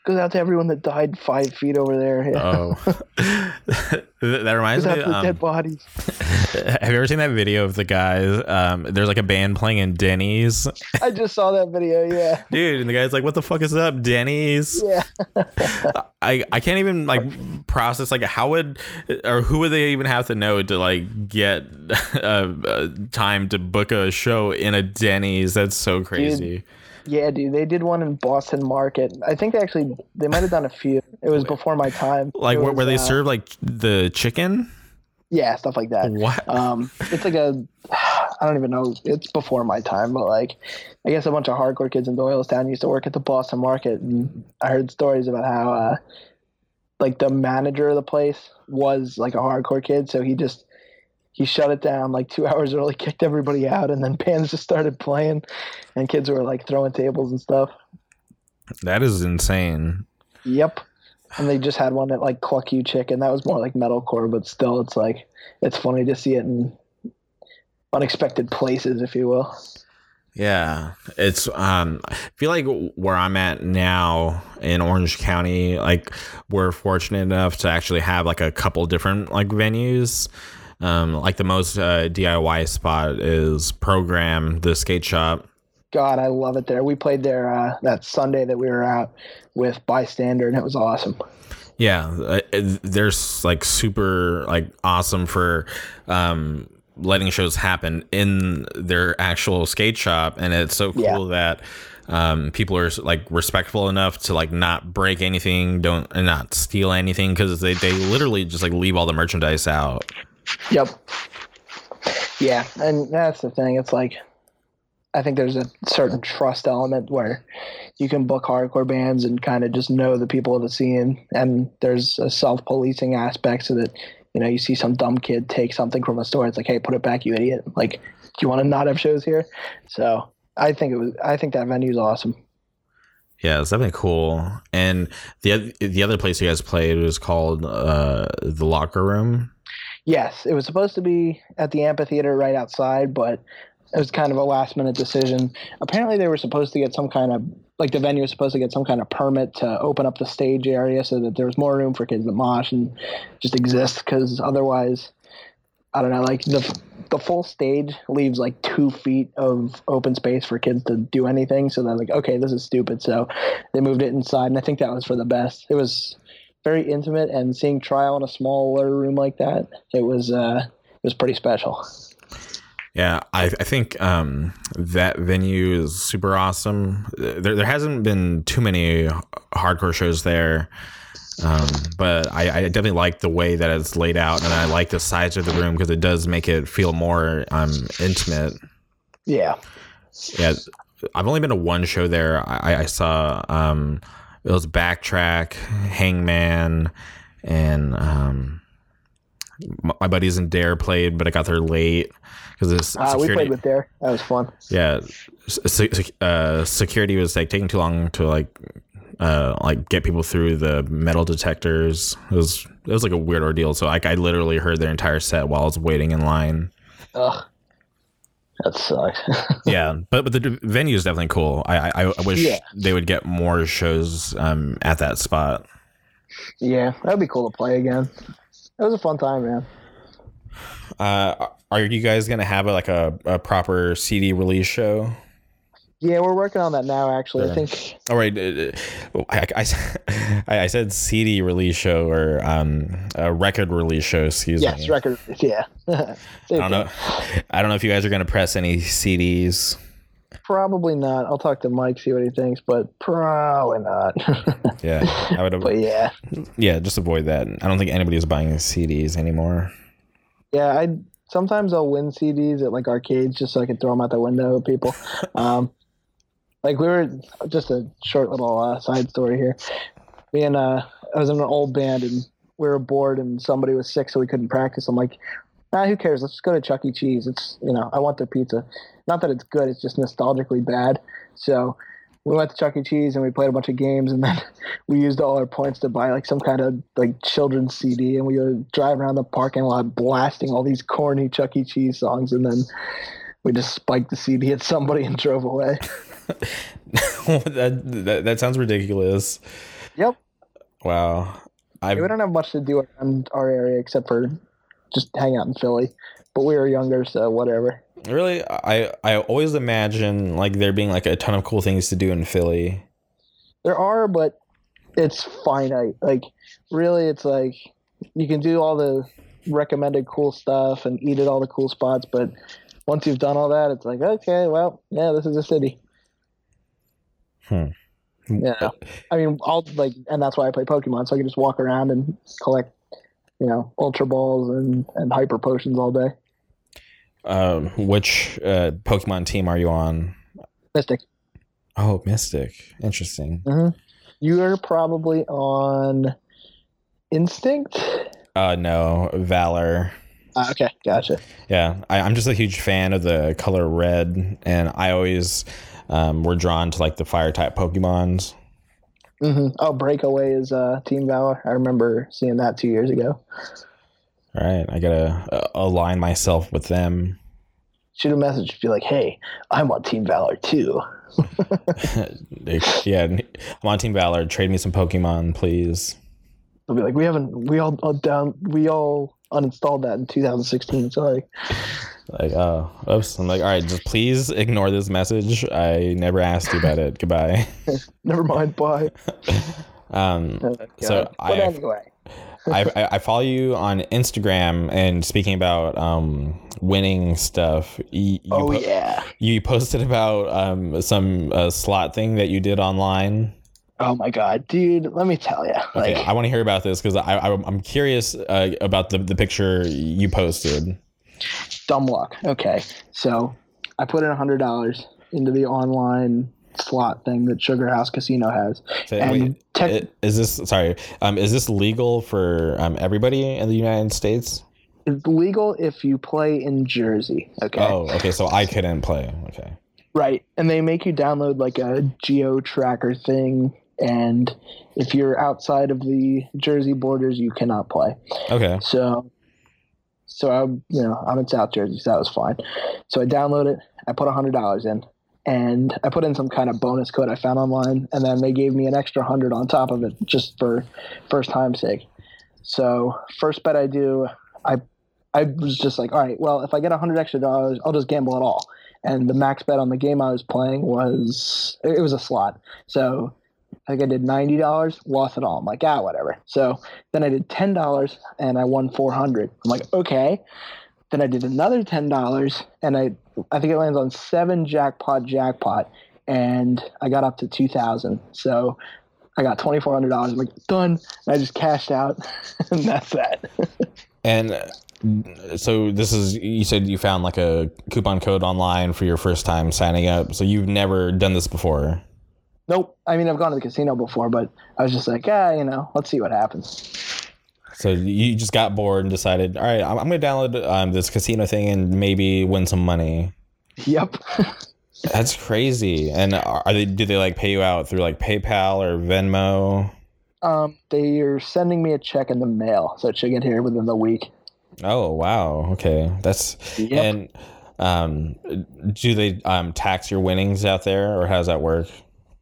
goes out to everyone that died five feet over there. Yeah. Oh, that reminds me. Um, dead bodies. Have you ever seen that video of the guys? Um, there's like a band playing in Denny's. I just saw that video. Yeah, dude, and the guy's like, "What the fuck is up, Denny's?" Yeah. I I can't even like process like how would or who would they even have to know to like get uh, uh, time to book a show in a Denny's? That's so crazy. Dude yeah, dude, they did one in Boston Market. I think they actually they might have done a few. It was before my time. Like was, where, they uh, serve like the chicken. Yeah, stuff like that. What? Um, it's like a, I don't even know. It's before my time, but like, I guess a bunch of hardcore kids in Doylestown used to work at the Boston Market, and I heard stories about how, uh, like the manager of the place was like a hardcore kid, so he just he shut it down like two hours early, kicked everybody out, and then bands just started playing, and kids were like throwing tables and stuff. That is insane. Yep. And they just had one at like Cluck-U Chicken. That was more like metalcore, but still, it's like it's funny to see it in unexpected places, if you will. Yeah, it's um I feel like where I'm at now in Orange County, like we're fortunate enough to actually have like a couple different like venues. Um, like the most uh, DIY spot is Program, the skate shop. God, I love it there. We played there uh, that Sunday that we were out with Bystander, and it was awesome. Yeah, uh, they're like super like awesome for um, letting shows happen in their actual skate shop, and it's so cool yeah. that um, people are like respectful enough to like not break anything, don't and not steal anything because they they literally just like leave all the merchandise out. Yep. Yeah, and that's the thing. It's like I think there's a certain trust element where you can book hardcore bands and kind of just know the people of the scene, and there's a self-policing aspect so that you know you see some dumb kid take something from a store. It's like, hey, put it back, you idiot! Like, do you want to not have shows here? So I think it was. I think that venue is awesome. Yeah, it's definitely cool. And the the other place you guys played was called uh, the Locker Room. Yes, it was supposed to be at the amphitheater right outside, but it was kind of a last minute decision. Apparently, they were supposed to get some kind of like the venue was supposed to get some kind of permit to open up the stage area so that there was more room for kids to mosh and just exist. Because otherwise, I don't know, like the the full stage leaves like two feet of open space for kids to do anything. So they're like, okay, this is stupid. So they moved it inside, and I think that was for the best. It was very intimate, and seeing trial in a smaller room like that, it was uh, it was pretty special. Yeah, I, I think um, that venue is super awesome. There, there hasn't been too many hardcore shows there, um, but I, I, definitely like the way that it's laid out, and I like the size of the room because it does make it feel more um, intimate. Yeah, yeah. I've only been to one show there. I, I saw um, it was Backtrack, Hangman, and um, my buddies in Dare played, but I got there late because this uh, we played with Dare. That was fun. Yeah, uh, security was like taking too long to like uh, like get people through the metal detectors. It was it was like a weird ordeal. So like I literally heard their entire set while I was waiting in line. Ugh. That sucks. yeah, but but the venue is definitely cool. I I, I wish yeah. they would get more shows um, at that spot. Yeah, that'd be cool to play again. It was a fun time, man. Uh, are you guys gonna have a, like a, a proper CD release show? Yeah, we're working on that now. Actually, I think. All right, uh, uh, I, I, I, said CD release show or um, a record release show. Excuse yes, me. Yes, record. Yeah. I don't know. I don't know if you guys are gonna press any CDs. Probably not. I'll talk to Mike see what he thinks, but probably not. yeah, I would. but yeah, yeah, just avoid that. I don't think anybody's buying CDs anymore. Yeah, I sometimes I'll win CDs at like arcades just so I can throw them out the window at people. Um, like we were just a short little uh, side story here. Me and uh, I was in an old band and we were bored and somebody was sick so we couldn't practice. I'm like, ah, who cares? Let's go to Chuck E. Cheese. It's you know I want the pizza. Not that it's good. It's just nostalgically bad. So we went to Chuck E. Cheese and we played a bunch of games, and then we used all our points to buy like some kind of like children's CD, and we would drive around the parking lot blasting all these corny Chuck E. Cheese songs, and then we just spiked the CD at somebody and drove away. that, that that sounds ridiculous. Yep. Wow. I we don't have much to do around our area except for just hang out in Philly, but we were younger, so whatever. Really, I I always imagine like there being like a ton of cool things to do in Philly. There are, but it's finite. Like really, it's like you can do all the recommended cool stuff and eat at all the cool spots, but once you've done all that, it's like okay, well, yeah, this is a city. Hmm. Yeah, I mean, I'll like, and that's why I play Pokemon, so I can just walk around and collect, you know, Ultra Balls and and Hyper Potions all day. Um, which uh, Pokemon team are you on? Mystic. Oh, Mystic. Interesting. Mm-hmm. You are probably on Instinct. Uh, no, Valor. Uh, okay, gotcha. Yeah, I, am just a huge fan of the color red, and I always um, were drawn to like the fire type Pokemons. Mm-hmm. Oh, Breakaway is uh, Team Valor. I remember seeing that two years ago. All right, I gotta uh, align myself with them. Shoot a message, be like, "Hey, I'm on Team Valor too." yeah, I'm on Team Valor. Trade me some Pokemon, please. They'll be like, "We haven't. We all, all down. We all uninstalled that in 2016. Sorry." Like, oh, oops. I'm like, all right, just please ignore this message. I never asked you about it. Goodbye. never mind. Bye. um. Oh, so but I. Anyway. I, I follow you on Instagram and speaking about um, winning stuff. You, oh po- yeah, you posted about um, some uh, slot thing that you did online. Oh my god, dude! Let me tell you. Okay, like, I want to hear about this because I, I am curious uh, about the the picture you posted. Dumb luck. Okay, so I put in a hundred dollars into the online slot thing that Sugar House Casino has. So, and wait, is this sorry? Um, is this legal for um, everybody in the United States? It's legal if you play in Jersey. Okay. Oh, okay. So I couldn't play. Okay. Right, and they make you download like a geo tracker thing, and if you're outside of the Jersey borders, you cannot play. Okay. So So I, you know, I'm in South Jersey, so that was fine. So I download it. I put a hundred dollars in, and I put in some kind of bonus code I found online, and then they gave me an extra hundred on top of it just for first time sake. So first bet I do, I I was just like, all right, well, if I get a hundred extra dollars, I'll just gamble it all. And the max bet on the game I was playing was it was a slot, so I think I did ninety dollars, lost it all. I'm like, ah, whatever. So then I did ten dollars and I won four hundred. I'm like, okay. Then I did another ten dollars and I I think it lands on seven jackpot jackpot and I got up to two thousand. So I got twenty four hundred dollars. I'm like, done. And I just cashed out and that's that. And so this is you said you found like a coupon code online for your first time signing up. So you've never done this before. Nope. I mean, I've gone to the casino before, but I was just like, ah, you know, let's see what happens. So you just got bored and decided, all right, I'm, I'm going to download um, this casino thing and maybe win some money. Yep. That's crazy. And are they? Do they like pay you out through like PayPal or Venmo? Um, they are sending me a check in the mail, so it should get here within the week. Oh wow. Okay, that's Yep. and um, do they um tax your winnings out there, or how does that work?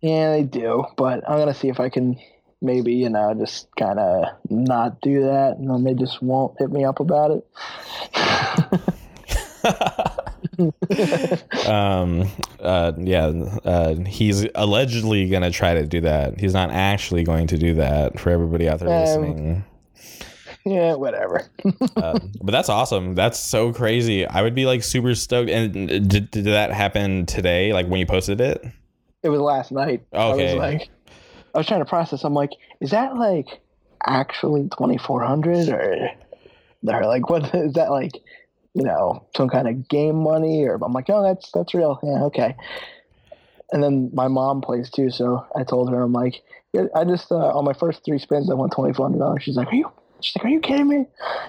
Yeah, they do, but I'm gonna see if I can maybe you know just kind of not do that, and then they just won't hit me up about it. um, uh, yeah, uh, he's allegedly gonna try to do that. He's not actually going to do that for everybody out there Um, listening. yeah, whatever. Uh, but that's awesome. That's so crazy. I would be like super stoked. And did, did that happen today? Like when you posted it? It was last night. I was like, I was trying to process. I'm like, is that like actually 2400 or they're like, what is that like? You know, some kind of game money? Or I'm like, oh, that's that's real. Yeah, okay. And then my mom plays too, so I told her, I'm like, I just uh, on my first three spins, I won twenty four hundred dollars. She's like, are you? She's like, are you kidding me?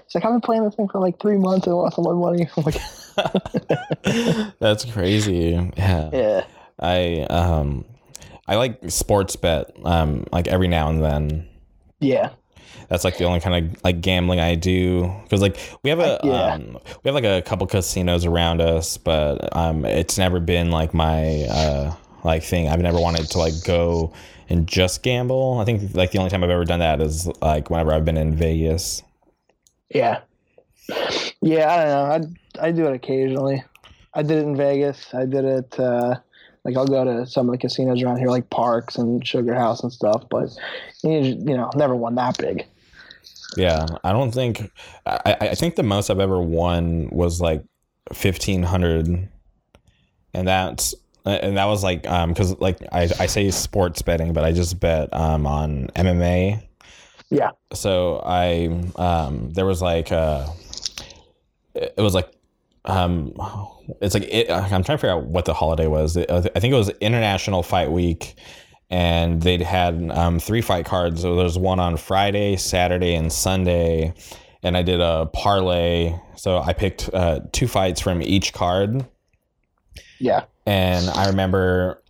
She's like, I've been playing this thing for like three months and I lost all my money. I'm like, that's crazy. Yeah. yeah, I um I like sports bet um like every now and then. yeah, That's like the only kind of like gambling I do because like we have a Yeah. um, we have like a couple casinos around us, but um it's never been like my uh like thing. I've never wanted to like go and just gamble. I think like the only time I've ever done that is like whenever I've been in Vegas. yeah, yeah. I don't know. I I do it occasionally. I did it in Vegas. I did it. Uh, like I'll go to some of the casinos around here, like Parx and Sugar House and stuff. But you know, never won that big. Yeah, I don't think I, I think the most I've ever won was like fifteen hundred, and that's and that was like um because like I, I say sports betting, but I just bet um on MMA. Yeah. So I um there was like uh it was like um it's like it, I'm trying to figure out what the holiday was. I think it was International Fight Week and they'd had um, three fight cards. So there's one on Friday, Saturday, and Sunday, and I did a parlay. So I picked uh, two fights from each card, Yeah. and I remember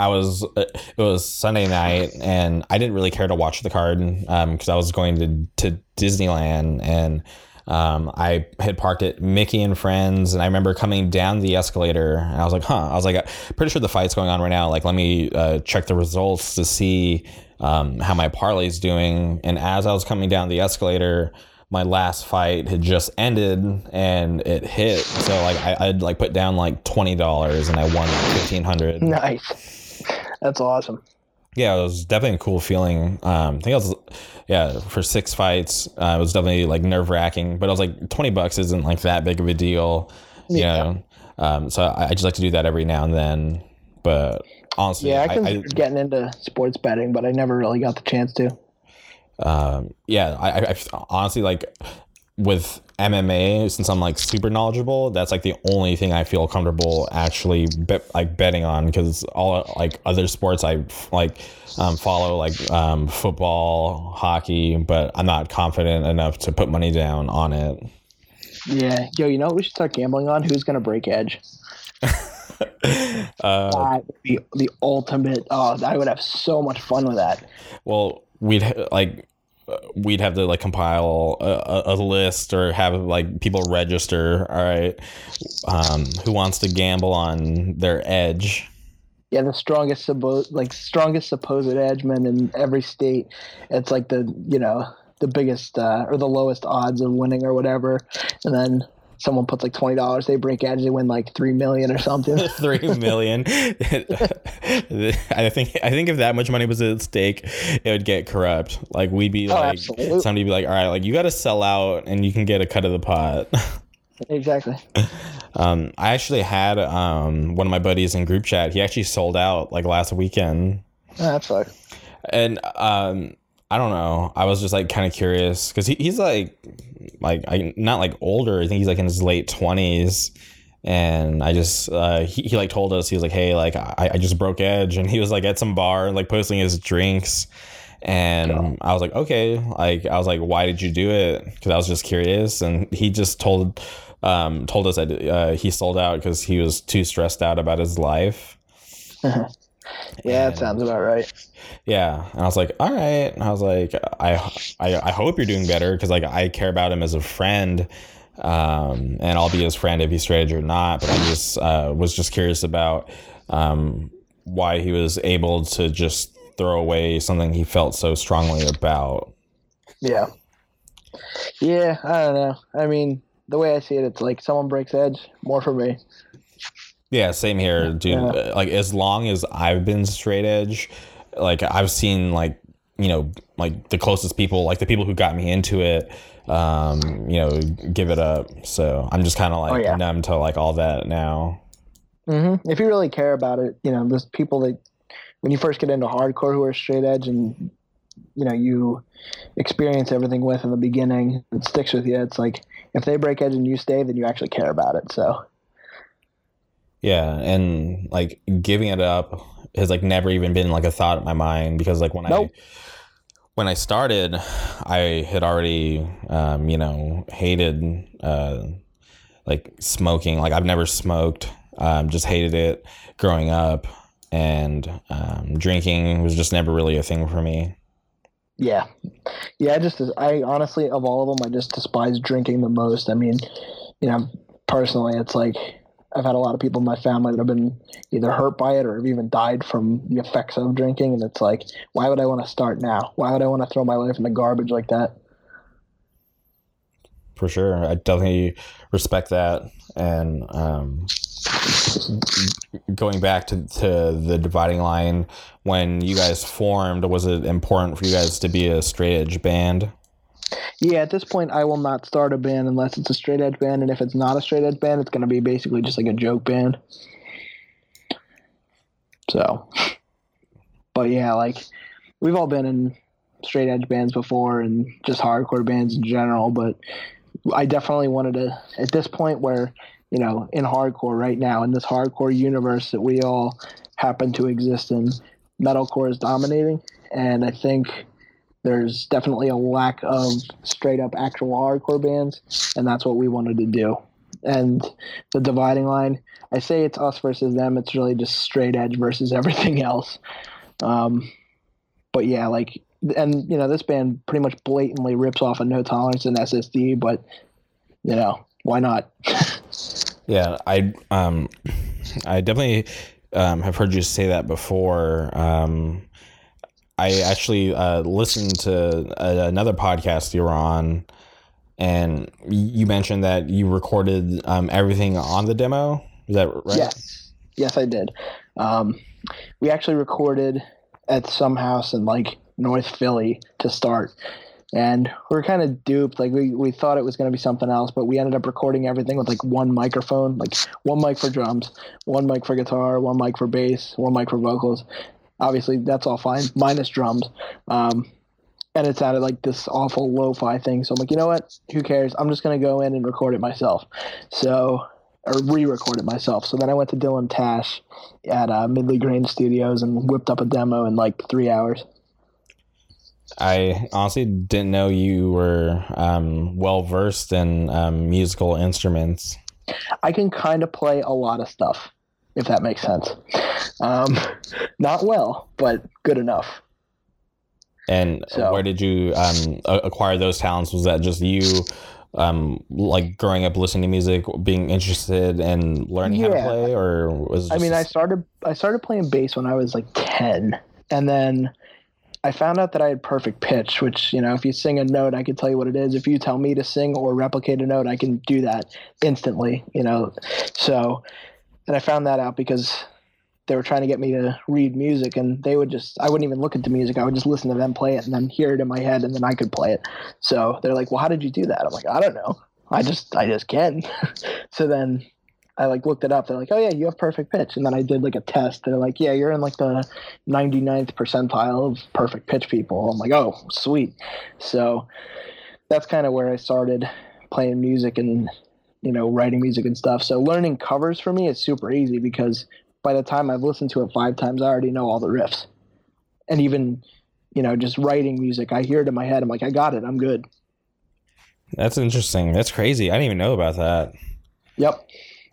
I was uh, it was Sunday night, and I didn't really care to watch the card because I was going to to Disneyland and. Um, I had parked at Mickey and Friends, and I remember coming down the escalator, and I was like, "Huh." I was like, "Pretty sure the fight's going on right now. Like, let me uh, check the results to see um, how my parlay's doing." And as I was coming down the escalator, my last fight had just ended, and it hit. So like, I, I'd like put down like twenty dollars, and I won fifteen hundred. Nice. That's awesome. Yeah, it was definitely a cool feeling. Um, I think I was, yeah, for six fights, uh, it was definitely like nerve wracking. But I was like, twenty bucks isn't like that big of a deal, you Yeah. know. Um, so I, I just like to do that every now and then. But honestly, Yeah, I I, considered getting into sports betting, but I never really got the chance to. Um, yeah, I, I, I honestly like with MMA since I'm like super knowledgeable. That's like the only thing I feel comfortable actually bet, like betting on because all like other sports I like um, follow like um, football, hockey, but I'm not confident enough to put money down on it. Yeah. Yo, you know what we should start gambling on? Who's gonna break edge? Uh, That would be the ultimate. Oh, I would have so much fun with that. well, we'd like we'd have to like compile a, a, list or have like people register. All right, um, who wants to gamble on their edge? Yeah, the strongest supposed like strongest supposed edgeman in every state. It's like the you know the biggest uh, or the lowest odds of winning or whatever, and then someone puts like twenty dollars, they break edge, they win like three million or something. three million. I think I think if that much money was at stake, it would get corrupt. Like we'd be oh, like absolutely. somebody be like, all right, like you got to sell out and you can get a cut of the pot. exactly. Um, I actually had um, one of my buddies in group chat. He actually sold out like last weekend. Oh, that's. And um, I don't know. I was just like kind of curious because he, he's like, like I not like older. I think he's like in his late twenties, and I just uh, he, he like told us he was like, hey, like I, I just broke edge, and he was like at some bar and like posting his drinks, and oh. I was like, okay, like I was like, why did you do it? Because I was just curious, and he just told um told us that uh, he sold out because he was too stressed out about his life. Yeah, and, it sounds about right. Yeah, and I was like, all right. And I was like, I I, I hope you're doing better because like I care about him as a friend, um, and I'll be his friend if he's straight or not. But I just uh, was just curious about um, why he was able to just throw away something he felt so strongly about. Yeah. Yeah, I don't know. I mean, the way I see it, it's like someone breaks edge, more for me. Yeah, same here, dude. Yeah. Like as long as I've been straight edge, like I've seen like you know like the closest people, like the people who got me into it, um, you know, give it up. So I'm just kind of like oh, yeah. numb to like all that now. Mm-hmm. If you really care about it, you know, there's people that when you first get into hardcore who are straight edge and you know you experience everything with in the beginning, it sticks with you. It's like if they break edge and you stay, then you actually care about it. So yeah, and like giving it up has like never even been like a thought in my mind because like when nope. I when I started, I had already um, you know hated uh, like smoking. Like I've never smoked, um, just hated it growing up, and um, drinking was just never really a thing for me. Yeah, yeah. I just I honestly of all of them, I just despise drinking the most. I mean, you know, personally, it's like I've had a lot of people in my family that have been either hurt by it or have even died from the effects of drinking. And it's like, why would I want to start now? Why would I want to throw my life in the garbage like that? For sure. I definitely respect that. And um, going back to, to the dividing line, when you guys formed, was it important for you guys to be a straight edge band? Yeah, at this point, I will not start a band unless it's a straight edge band, and if it's not a straight edge band, it's going to be basically just like a joke band. So, but yeah, like we've all been in straight edge bands before and just hardcore bands in general, but I definitely wanted to, at this point where, you know, in hardcore right now, in this hardcore universe that we all happen to exist in, metalcore is dominating. And I think there's definitely a lack of straight up actual hardcore bands, and that's what we wanted to do. And the dividing line, I say it's us versus them. It's really just straight edge versus everything else. Um, but yeah, like, and you know, this band pretty much blatantly rips off a No Tolerance and SSD, but you know, why not? yeah, I um, I definitely um, have heard you say that before. Um, I actually uh, listened to a, another podcast you were on, and you mentioned that you recorded um, everything on the demo. Is that right? Yes, yes, I did. Um, we actually recorded at some house in like North Philly to start, and we are kind of duped. Like we, we thought it was going to be something else, but we ended up recording everything with like one microphone, like one mic for drums, one mic for guitar, one mic for bass, one mic for vocals, Obviously, that's all fine, minus drums. Um, and it sounded like this awful lo-fi thing. So I'm like, you know what? Who cares? I'm just gonna go in and record it myself. So or re-record it myself. So then I went to Dylan Tash at uh, Midley Grain Studios and whipped up a demo in like three hours. I honestly didn't know you were um, well versed in um, musical instruments. I can kind of play a lot of stuff if that makes sense. Um, not well, but good enough. And So- where did you um, acquire those talents? Was that just you, um, like growing up listening to music, being interested and learning how to play, or was? It I mean, I started I started playing bass when I was like ten, and then I found out that I had perfect pitch. Which you know, if you sing a note, I can tell you what it is. If you tell me to sing or replicate a note, I can do that instantly. You know, so and I found that out because they were trying to get me to read music, and they would just I wouldn't even look at the music. I would just listen to them play it and then hear it in my head, and then I could play it. So they're like, "Well, how did you do that?" I'm like, "I don't know. I just I just can." so then I like looked it up. They're like, oh yeah, you have perfect pitch. And then I did like a test. They're like, yeah, you're in like the 99th percentile of perfect pitch people. I'm like, oh, sweet. So that's kind of where I started playing music and you know writing music and stuff. So learning covers for me is super easy because by the time I've listened to it five times, I already know all the riffs. And even you know just writing music, I hear it in my head. I'm like, I got it. I'm good. That's interesting. That's crazy. I didn't even know about that. Yep.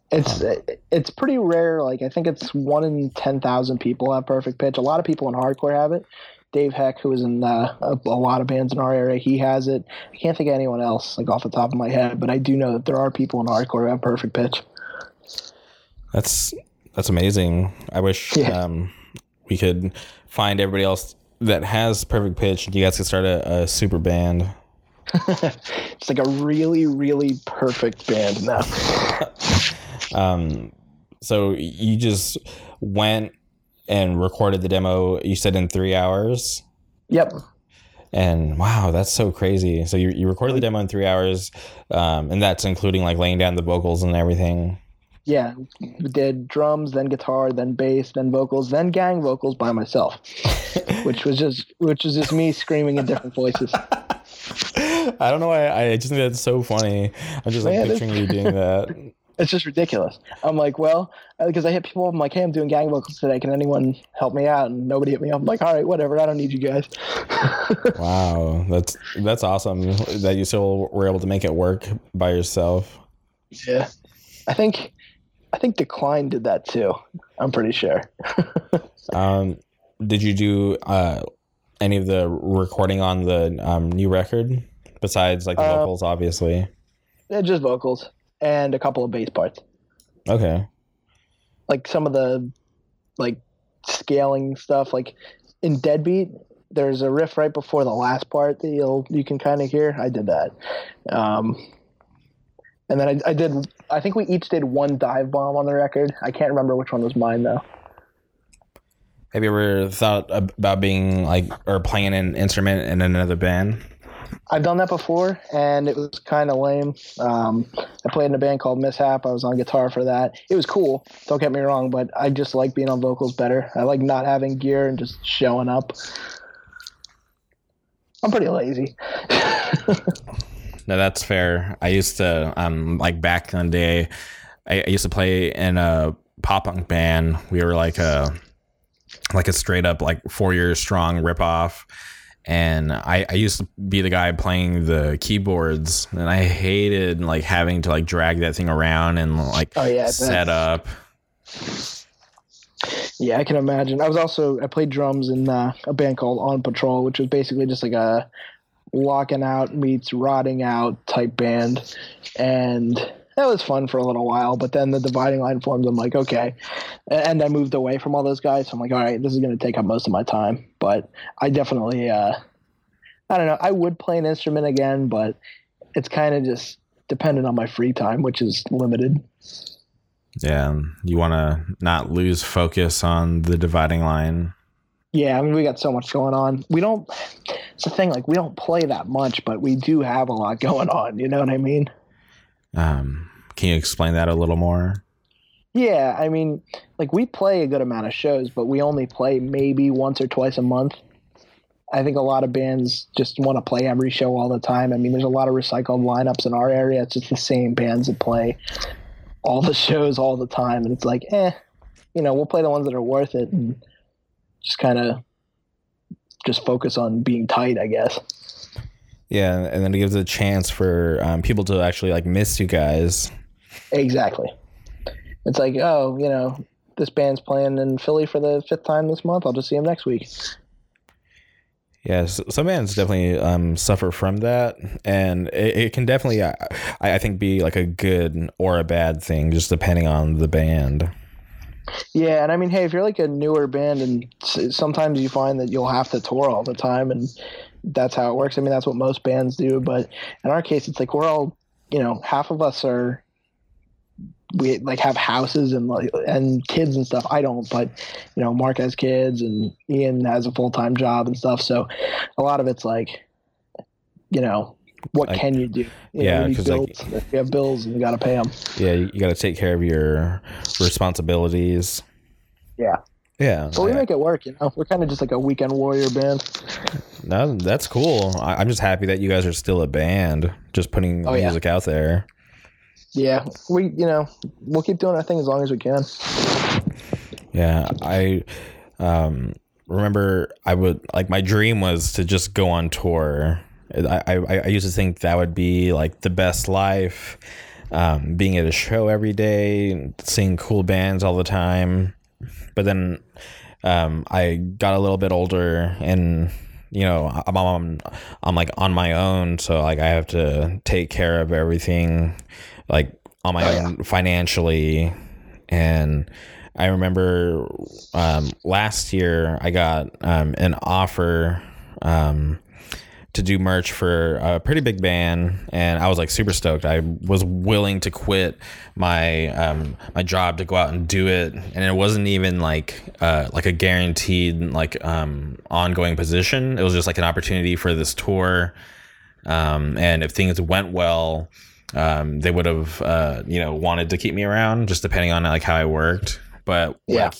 It's it's pretty rare. Like I think it's one in ten thousand people have perfect pitch. A lot of people in hardcore have it. Dave Heck, who is in uh, a, a lot of bands in our area, he has it. I can't think of anyone else like off the top of my head, but I do know that there are people in hardcore who have perfect pitch. That's that's amazing. I wish Yeah. um, we could find everybody else that has perfect pitch. and You guys could start a, a super band. it's like a really, really perfect band now. Um, so you just went and recorded the demo. You said in three hours. Yep. And wow, that's so crazy. So you, you recorded the demo in three hours, um, and that's including like laying down the vocals and everything. Yeah, we did drums, then guitar, then bass, then vocals, then gang vocals by myself, which was just which was just me screaming in different voices. I don't know why. I just think that's so funny. I'm just like Man, picturing you doing that. It's just ridiculous. I'm like, well, because I hit people. I'm like, hey, I'm doing gang vocals today. Can anyone help me out? And nobody hit me up. I'm like, all right, whatever. I don't need you guys. Wow, that's that's awesome that you still were able to make it work by yourself. yeah, I think, I think Decline did that too. I'm pretty sure. Um, did you do uh, any of the recording on the um, new record besides like the Uh, vocals, obviously? Yeah, just vocals and a couple of bass parts. Okay. Like some of the, like, scaling stuff. Like in Deadbeat, there's a riff right before the last part that you'll you can kind of hear. I did that. Um, and then I, I did. I think we each did one dive bomb on the record. I can't remember which one was mine though. Have you ever thought about being like or playing an instrument in another band? I've done that before, and it was kind of lame. Um, I played in a band called Mishap. I was on guitar for that. It was cool. Don't get me wrong, but I just like being on vocals better. I like not having gear and just showing up. I'm pretty lazy. No, that's fair. I used to, um, like back in the day, I, I used to play in a pop punk band. We were like a, like a straight up like four years strong rip off. And I, I used to be the guy playing the keyboards, and I hated like having to like drag that thing around and like Oh, yeah, set up. Yeah, I can imagine. I was also I played drums in uh, a band called On Patrol, which was basically just like a walking out meets rotting out type band, and that was fun for a little while. But then the dividing line formed. I'm like, okay, and I moved away from all those guys. So I'm like, all right, this is going to take up most of my time. But I definitely, uh, I don't know, I would play an instrument again, but it's kind of just dependent on my free time, which is limited. Yeah, you want to not lose focus on the dividing line. Yeah, I mean, we got so much going on. We don't. It's the thing, like we don't play that much, but we do have a lot going on. You know what I mean? Um, can you explain that a little more? Yeah, I mean, like we play a good amount of shows, but we only play maybe once or twice a month. I think a lot of bands just want to play every show all the time. I mean, there's a lot of recycled lineups in our area. It's just the same bands that play all the shows all the time, and it's like, eh, you know, we'll play the ones that are worth it, and just kind of just focus on being tight, I guess. Yeah, and then it gives a chance for um, people to actually like miss you guys. Exactly. It's like, oh, you know, this band's playing in Philly for the fifth time this month. I'll just see them next week. Yeah, some bands definitely um, suffer from that, and it, it can definitely, I, I think, be like a good or a bad thing, just depending on the band. Yeah, and I mean, hey, if you're like a newer band, and sometimes you find that you'll have to tour all the time, and that's how it works. I mean, that's what most bands do. But in our case, it's like we're all, you know, half of us are we like have houses and like and kids and stuff. I don't, but you know, Mark has kids and Ian has a full time job and stuff. So a lot of it's like, you know, what Like- can you do? You Yeah, know, you 'cause, like- you have bills and you got to pay them. Yeah, you, you got to take care of your responsibilities. Yeah. Yeah, But we I- make it work. You know, we're kind of just like a weekend warrior band. no, that's cool. I, I'm just happy that you guys are still a band, just putting Oh, yeah. music out there. Yeah, we you know we'll keep doing our thing as long as we can. Yeah, I um, remember I would like my dream was to just go on tour. I, I, I used to think that would be like the best life, um, being at a show every day, seeing cool bands all the time. But then um, I got a little bit older and you know I'm, I'm I'm like on my own, so like I have to take care of everything like on my Oh, yeah. own financially and I remember um, last year I got um, an offer um, to do merch for a pretty big band, and I was like super stoked. I was willing to quit my um, my job to go out and do it, and it wasn't even like uh, like a guaranteed like um, ongoing position. It was just like an opportunity for this tour, um, and if things went well. Um, they would have, uh, you know, wanted to keep me around, just depending on like how I worked. But Yeah.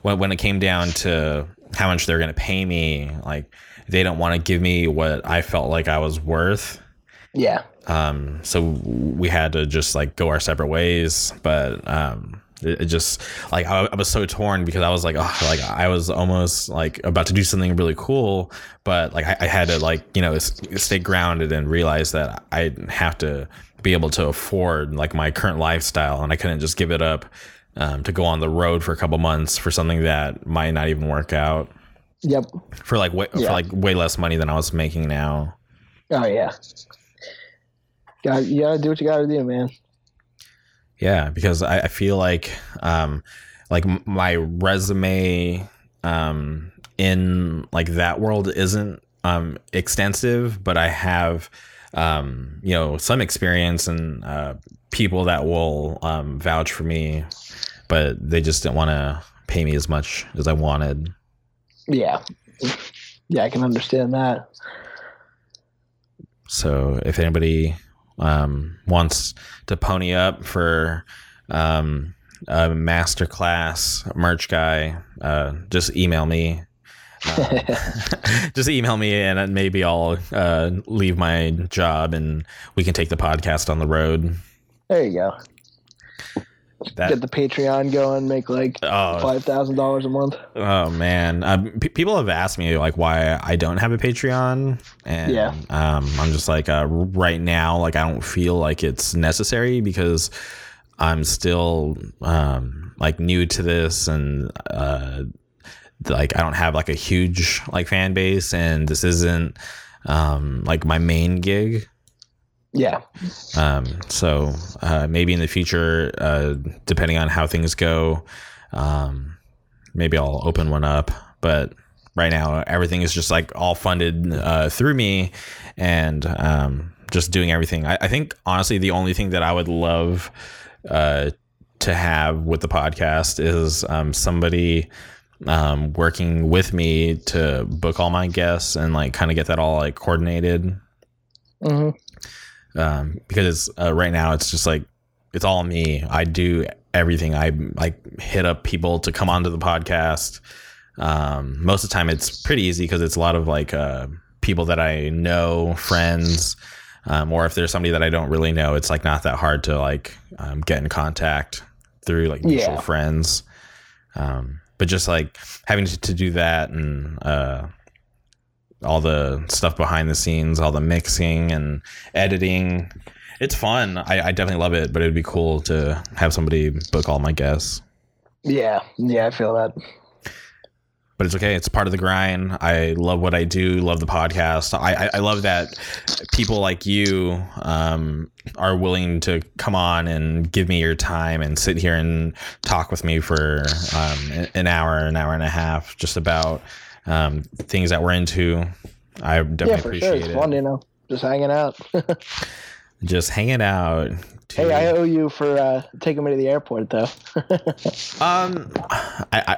when when it came down to how much they're going to pay me, like they don't want to give me what I felt like I was worth. Yeah, Um, so we had to just like go our separate ways. But um, it, it just like I, I was so torn because I was like, oh, like I was almost like about to do something really cool, but like I, I had to like you know s- stay grounded and realize that I have to be able to afford like my current lifestyle, and I couldn't just give it up. Um, to go on the road for a couple months for something that might not even work out yep. for like way, Yeah. for like way less money than I was making now. Oh yeah. Got you gotta do what you gotta do, man. Yeah, because I, I feel like um like my resume um in like that world isn't um extensive, but I have um you know some experience and uh people that will um vouch for me, but they just didn't want to pay me as much as I wanted. Yeah, yeah, I can understand that. So if anybody um, wants to pony up for um, a masterclass merch guy, uh, just email me. Uh, just email me and maybe I'll uh, leave my job and we can take the podcast on the road. There you go. That Get the Patreon going. Make like oh, five thousand dollars a month. oh man, um, p- people have asked me like why I don't have a Patreon, and Yeah. um, I'm just like uh, right now, like I don't feel like it's necessary because I'm still um, like new to this, and uh, like I don't have like a huge like fan base, and this isn't um, like my main gig. Yeah, Um, so uh, maybe in the future, uh, depending on how things go, um, maybe I'll open one up. But right now, everything is just like all funded uh, through me, and um, just doing everything. I, I think honestly, the only thing that I would love uh, to have with the podcast is um, somebody um, working with me to book all my guests and like kind of get that all like coordinated hmm um, because uh, right now it's just like it's all me. I do everything. I like hit up people to come onto the podcast. Um, most of the time, it's pretty easy because it's a lot of like uh, people that I know, friends, um, or if there's somebody that I don't really know, it's like not that hard to like um, get in contact through like mutual Yeah. friends. Um, but just like having to, to do that and uh, all the stuff behind the scenes, all the mixing and editing. It's fun. I, I definitely love it, but it'd be cool to have somebody book all my guests. yeah, yeah. I feel that. but it's okay. It's part of the grind. I love what I do. Love the podcast. I I, I love that people like you um, are willing to come on and give me your time and sit here and talk with me for um, an hour, an hour and a half, just about um, things that we're into. I definitely yeah, for appreciate sure. It's it. fun, you know, just hanging out. Just hanging out. hey, I owe you for uh, taking me to the airport, though. Um, I,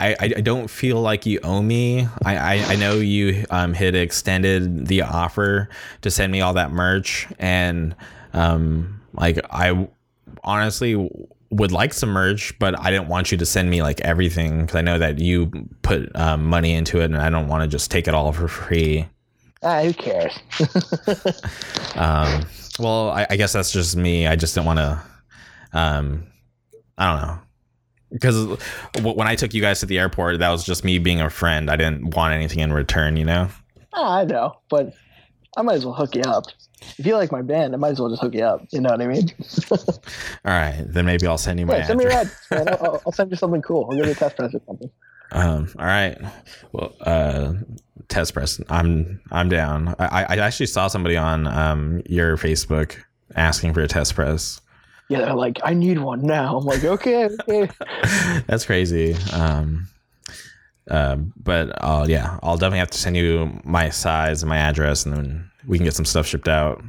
I, I, I don't feel like you owe me. I, I, I know you um had extended the offer to send me all that merch, and um, like I honestly would like some merch, but I didn't want you to send me like everything because I know that you put um, money into it, and I don't want to just take it all for free. ah, who cares? Um, well, I, I guess that's just me. I just didn't want to. Um, I don't know. Because w- when I took you guys to the airport, that was just me being a friend. I didn't want anything in return, you know. ah, I know, but I might as well hook you up. If you like my band, I might as well just hook you up. You know what I mean? All right, then maybe I'll send you my Yeah, send me your address. address, man. I'll, I'll- I'll send you something cool. I'll give you a test press or something. Um, all right. Well, uh, test press. I'm I'm down. I, I actually saw somebody on um your Facebook asking for a test press. Yeah, they're like, I need one now. I'm like, okay, okay. That's crazy. Um, uh, but uh, yeah, I'll definitely have to send you my size and my address, and then we can get some stuff shipped out.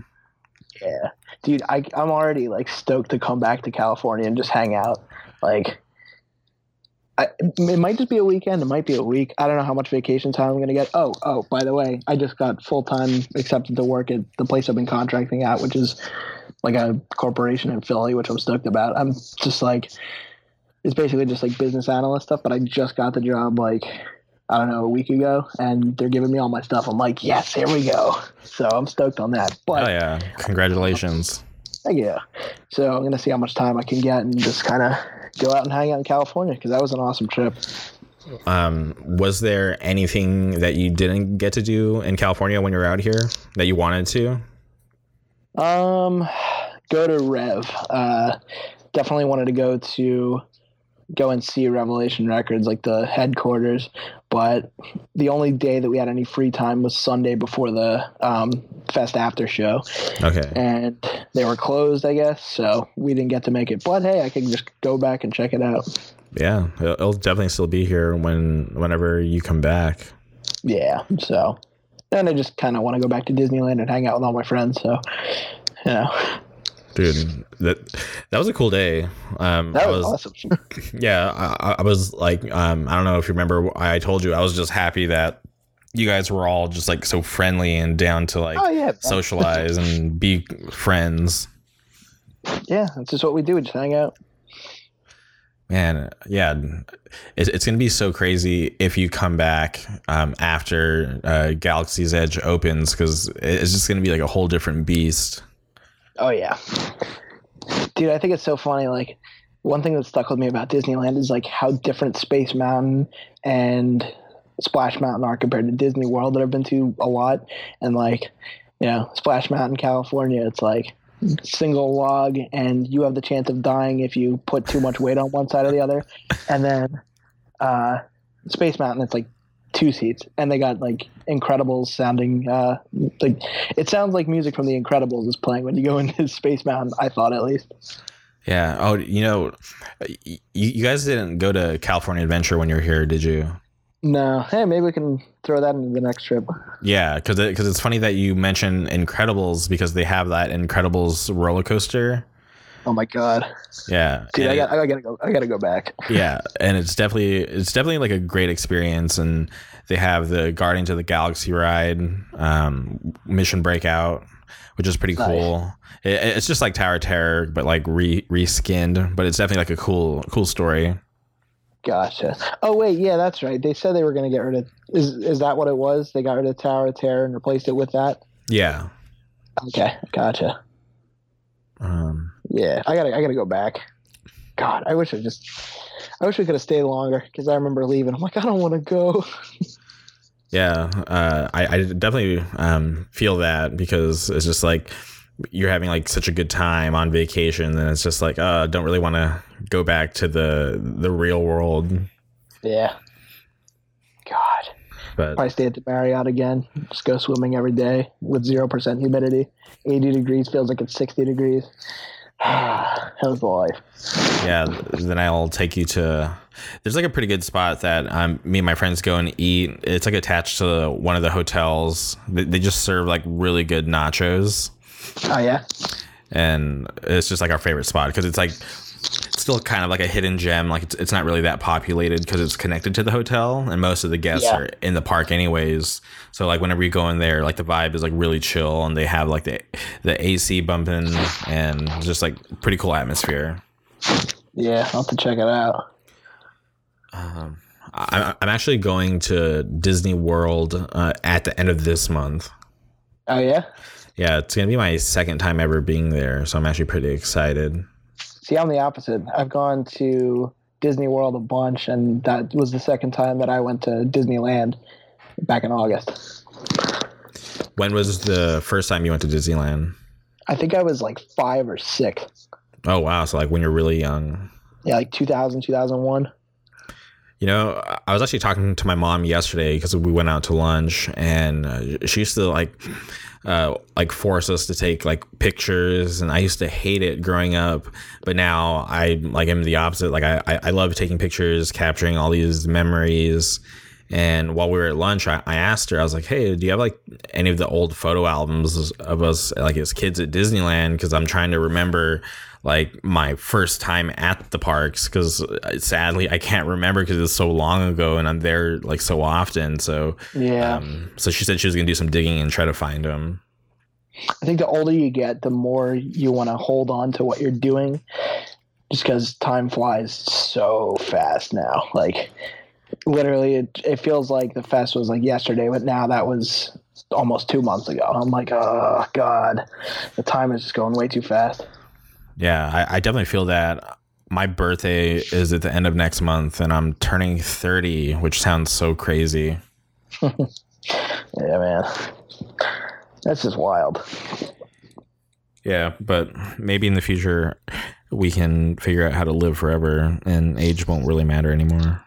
Yeah, dude, I, I'm already like stoked to come back to California and just hang out. Like, I, it might just be a weekend. It might be a week. I don't know how much vacation time I'm gonna get. Oh, oh, by the way, I just got full time accepted to work at the place I've been contracting at, which is like a corporation in Philly, which I'm stoked about. I'm just like, it's basically just like business analyst stuff. But I just got the job like. I don't know, a week ago, and they're giving me all my stuff. I'm like, yes, here we go. So I'm stoked on that. But Oh yeah, congratulations. Thank you. So I'm gonna see how much time I can get and just kind of go out and hang out in California because that was an awesome trip. Um, was there anything that you didn't get to do in California when you were out here that you wanted to? Um, go to Rev. Uh, definitely wanted to go to go and see Revelation Records, like the headquarters. But the only day that we had any free time was Sunday before the um, Fest after show, Okay. and they were closed, I guess. So we didn't get to make it. But hey, I can just go back and check it out. Yeah, it'll definitely still be here when whenever you come back. Yeah. So, and I just kind of want to go back to Disneyland and hang out with all my friends. So, you know, Dude, that that was a cool day. Um, that was, was awesome. yeah, I, I was like, um, I don't know if you remember, I told you I was just happy that you guys were all just like so friendly and down to like oh yeah, socialize and be friends. yeah. That's just what we do. Just hang out. Man, yeah, it's, it's gonna be so crazy if you come back um, after uh, Galaxy's Edge opens because it's just gonna be like a whole different beast. Oh yeah, dude. I think it's so funny. Like one thing that stuck with me about Disneyland is like how different Space Mountain and Splash Mountain are compared to Disney World that I've been to a lot. And like, you know, Splash Mountain, California, it's like single log and you have the chance of dying if you put too much weight on one side or the other. And then uh, Space Mountain, it's like two seats and they got like Incredibles sounding uh, like it sounds like music from the Incredibles is playing when you go into Space Mountain. I thought at least. Yeah. Oh, you know, you, you guys didn't go to California Adventure when you were here, did you? No, hey, maybe we can throw that into the next trip. Yeah, because because it's funny that you mention Incredibles because they have that Incredibles roller coaster. Oh my god, Yeah, dude, I, it- got, I gotta go. I gotta go back. yeah, and it's definitely it's definitely like a great experience, and they have the Guardians of the Galaxy ride, um, Mission Breakout, which is pretty Nice. cool. It, it's just like Tower of Terror, but like re reskinned, but it's definitely like a cool cool story. Gotcha. Oh wait, yeah, that's right. They said they were gonna get rid of. Is is that what it was? They got rid of Tower of Terror and replaced it with that. Yeah. Okay, gotcha. Um, Yeah, I gotta I gotta go back. God, I wish I just. I wish we could have stayed longer because I remember leaving. I'm like, I don't want to go. Yeah, uh, I, I definitely um, feel that because it's just like you're having like such a good time on vacation, and it's just like, uh, don't really want to go back to the the real world. Yeah. God. But Probably stay at the Marriott again. Just go swimming every day with zero percent humidity. Eighty degrees feels like it's sixty degrees. How's the life? yeah, then I'll take you to. There's like a pretty good spot that um, me and my friends go and eat. It's like attached to one of the hotels. They, they just serve like really good nachos, Oh yeah. and it's just like our favorite spot because it's like it's still kind of like a hidden gem. Like it's, it's not really that populated because it's connected to the hotel, and most of the guests Yeah. are in the park anyways. So like whenever you go in there, like the vibe is like really chill, and they have like the the AC bumping, and just like pretty cool atmosphere. Yeah, I'll have to check it out. Um, I, I'm actually going to Disney World uh, at the end of this month. Oh yeah. Yeah, it's gonna be my second time ever being there, so I'm actually pretty excited. See, I'm the opposite. I've gone to Disney World a bunch, and that was the second time that I went to Disneyland back in August. When was the first time you went to Disneyland? I think I was like five or six. Oh wow, so like when you're really young. Yeah, like 2000, 2001. You know, I was actually talking to my mom yesterday because we went out to lunch, and uh, she used to like, uh, like force us to take like pictures, and I used to hate it growing up, but now I like am the opposite. Like I, I I love taking pictures, capturing all these memories. And while we were at lunch, I, I asked her, I was like, "Hey, do you have like any of the old photo albums of us like as kids at Disneyland? Because I'm trying to remember." like my first time at the parks because sadly I can't remember because it's so long ago and I'm there like so often. So Yeah. um, so she said she was gonna do some digging and try to find them. I think the older you get, the more you want to hold on to what you're doing, just because time flies so fast now. Like, literally, it, it feels like the fest was like yesterday, but now that was almost two months ago. I'm like, oh, God, the time is just going way too fast. Yeah, I, I definitely feel that. My birthday is at the end of next month, and I'm turning 30, which sounds so crazy. Yeah, man. That's just wild. Yeah, but maybe in the future we can figure out how to live forever, and age won't really matter anymore.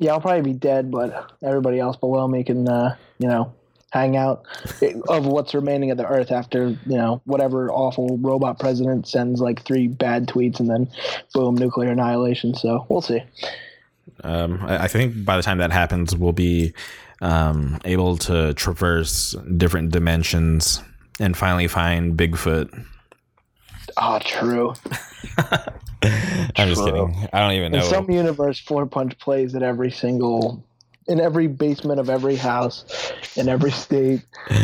Yeah, I'll probably be dead, but everybody else below me can, uh, you know, hang out of what's remaining of the Earth after, you know, whatever awful robot president sends like three bad tweets and then boom, nuclear annihilation. So we'll see. Um, I, I think by the time that happens, we'll be um, able to traverse different dimensions and finally find Bigfoot. Oh, true. I'm just kidding. I don't even know. In some universe, Floorpunch plays at every single, in every basement of every house, in every state.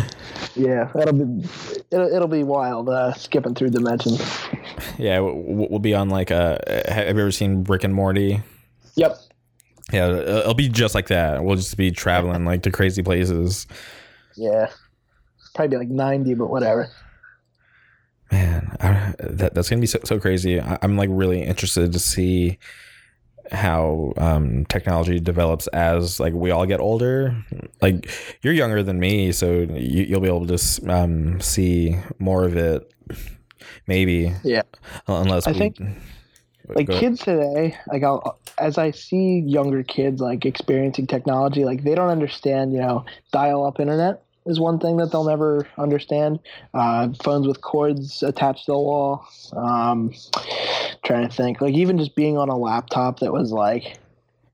Yeah, that'll be, it'll, it'll be wild uh, skipping through dimensions. yeah, w- w- we'll be on like a. Have you ever seen Rick and Morty? Yep. Yeah, it'll it'll be just like that. We'll just be traveling like to crazy places. Yeah. Probably be like 90, but whatever. Man, I, that that's gonna be so, so crazy. I, I'm like really interested to see how um, technology develops as like we all get older. Like you're younger than me, so you, you'll be able to um, see more of it. Maybe, Yeah. unless I we- think, like kids today like I'll, as i see younger kids like experiencing technology like they don't understand you know dial up internet is one thing that they'll never understand. Uh, phones with cords attached to the wall. Um, trying to think. Like even just being on a laptop that was like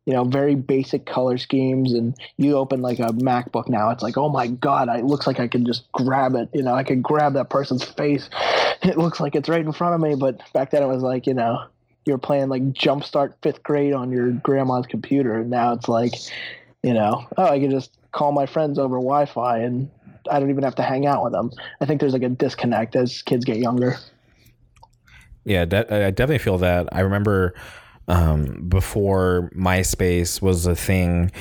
you know very basic color schemes and you open like a macbook now it's like oh my god it looks like i can just grab it. You know i could grab that person's face. It looks like it's right in front of me. But back then it was like you know you're playing like jumpstart fifth grade on your grandma's computer. And now it's like you know oh i can just call my friends over wi-fi and i don't even have to hang out with them i think there's like a disconnect as kids get younger Yeah, de- I definitely feel that. I remember um, before MySpace was a thing,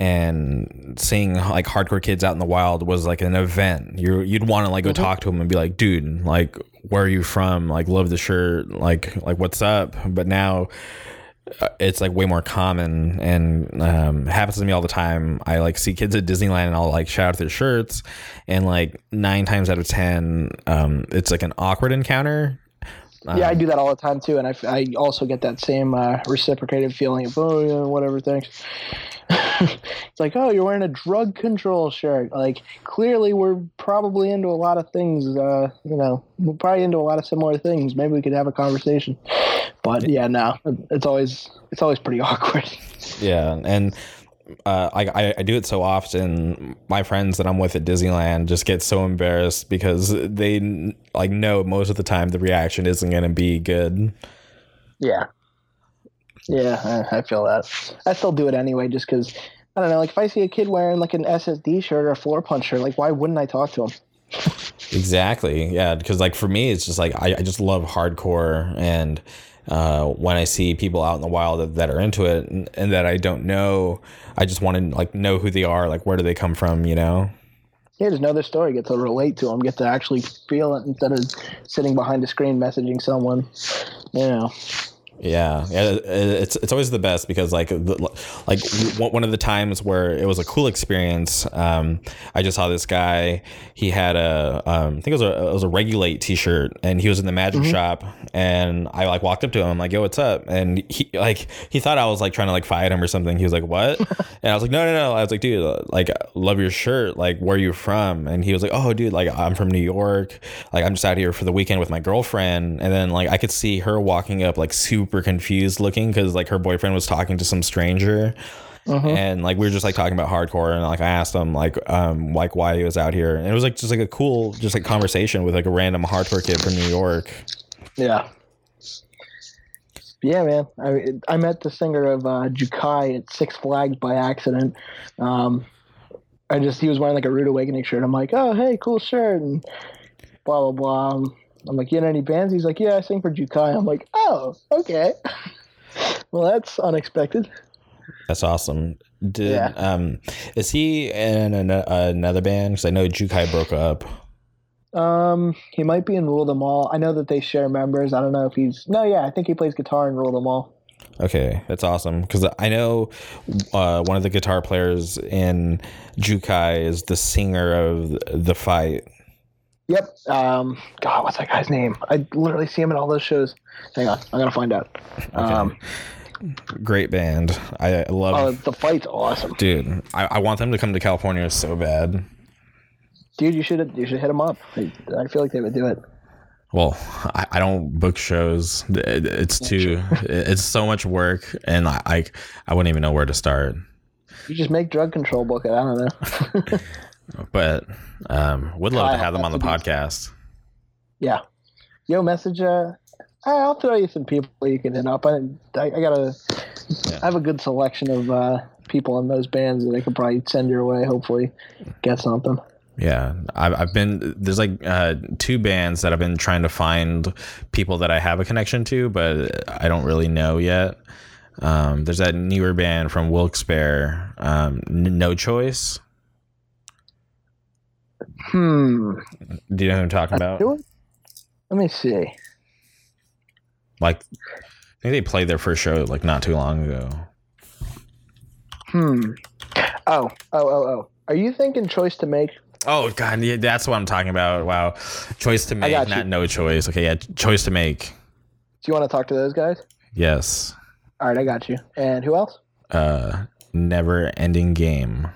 and seeing like hardcore kids out in the wild was like an event. You you'd want to like go talk to them and be like, dude, like where are you from? Like love the shirt. Like like what's up? But now. Uh, It's like way more common and um, happens to me all the time. I like see kids at Disneyland and I'll like shout out their shirts, and like nine times out of ten, um, it's like an awkward encounter yeah i do that all the time too and I, I also get that same uh, reciprocated feeling of oh yeah, whatever thanks it's like, oh, you're wearing a drug control shirt. Like, clearly, we're probably into a lot of things. Uh, you know, we're probably into a lot of similar things. Maybe we could have a conversation. But yeah, no, it's always it's always pretty awkward. Yeah, and uh, I, I do it so often. My friends that I'm with at Disneyland just get so embarrassed because they like know most of the time the reaction isn't going to be good. Yeah, yeah, I, I feel that. I still do it anyway, just because I don't know. Like if I see a kid wearing like an SSD shirt or a floorpunch shirt, like why wouldn't I talk to him? exactly. Yeah, because like for me, it's just like I, I just love hardcore and uh, when I see people out in the wild that, that are into it and, and, that I don't know, I just want to like know who they are, like where do they come from, you know? Yeah, just know their story, get to relate to them, get to actually feel it instead of sitting behind a screen messaging someone, you know. Yeah, yeah, it's it's always the best because like like one of the times where it was a cool experience. Um, I just saw this guy. He had a um, I think it was a it was a regulate T-shirt, and he was in the magic mm-hmm. shop. And I like walked up to him, I'm like, "Yo, what's up?" And he like he thought I was like trying to like fight him or something. He was like, "What?" and I was like, "No, no, no." I was like, "Dude, like love your shirt. Like, where are you from?" And he was like, "Oh, dude, like I'm from New York. Like I'm just out here for the weekend with my girlfriend." And then like I could see her walking up like super super confused looking because like her boyfriend was talking to some stranger. Uh-huh. And like we were just like talking about hardcore, and like I asked him like um like why he was out here, and it was like just like a cool just like conversation with like a random hardcore kid from New York. Yeah, yeah, man. I I met the singer of uh, Jukai at Six Flags by accident. Um, I just he was wearing like a Rude Awakening shirt. I'm like, oh hey, cool shirt, and blah blah blah. I'm like, you know any bands? He's like, yeah, I sing for Jukai. I'm like, oh, okay. well, that's unexpected. That's awesome. Did yeah. um is he in an, another band? Because I know Jukai broke up. Um, he might be in Rule Them All. I know that they share members. I don't know if he's no, yeah, I think he plays guitar in Rule Them All. Okay, that's awesome because I know uh, one of the guitar players in Jukai is the singer of the fight. Yep. Um, God, what's that guy's name? I literally see him in all those shows. Hang on, I'm gonna find out. Okay. Um, Great band. I, love. Uh, the fight's awesome, dude. I, I want them to come to California so bad. Dude, you should you should hit them up. I, I feel like they would do it. Well, I, I don't book shows. It's too. it's so much work, and I, I I wouldn't even know where to start. You just make drug control book it. I don't know. but um, would love to have them on the podcast. Yeah, yo, message. Uh, I'll throw you some people you can hit up. I, I, I got a, yeah. I have a good selection of uh, people in those bands that I could probably send your way. Hopefully, get something. Yeah, I've, I've been there's like uh, two bands that I've been trying to find people that I have a connection to, but I don't really know yet. Um, there's that newer band from Wilkes-Barre, um, No Choice. Hmm. Do you know who I'm talking about? Let me see. Like, I think they played their first show like not too long ago. Hmm. Oh, oh, oh, oh. Are you thinking choice to make? Oh God, yeah, that's what I'm talking about. Wow, choice to make, not no choice. Okay, yeah, choice to make. Do you want to talk to those guys? Yes. All right, I got you. And who else? Uh, never ending game.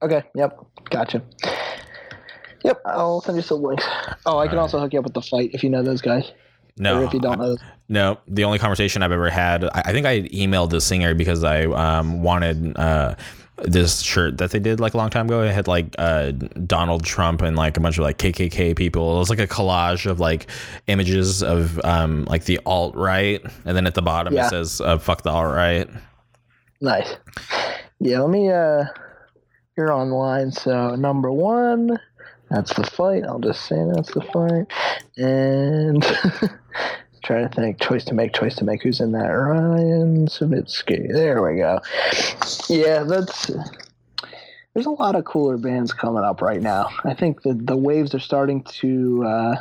Okay. Yep. Gotcha. Yep, I'll send you some links. Oh, I can also hook you up with the fight if you know those guys. No, or if you don't know. No, the only conversation I've ever had, I, I think I emailed the singer because I um, wanted uh, this shirt that they did like a long time ago. It had like uh, Donald Trump and like a bunch of like KKK people. It was like a collage of like images of um, like the alt right, and then at the bottom yeah. it says uh, "fuck the alt right." Nice. Yeah, let me. uh You're online, so number one that's the fight. I'll just say that's the fight. And trying to think. Choice to make. Choice to make. Who's in that? Ryan Savitsky. There we go. Yeah, that's. There's a lot of cooler bands coming up right now. I think the the waves are starting to. Uh,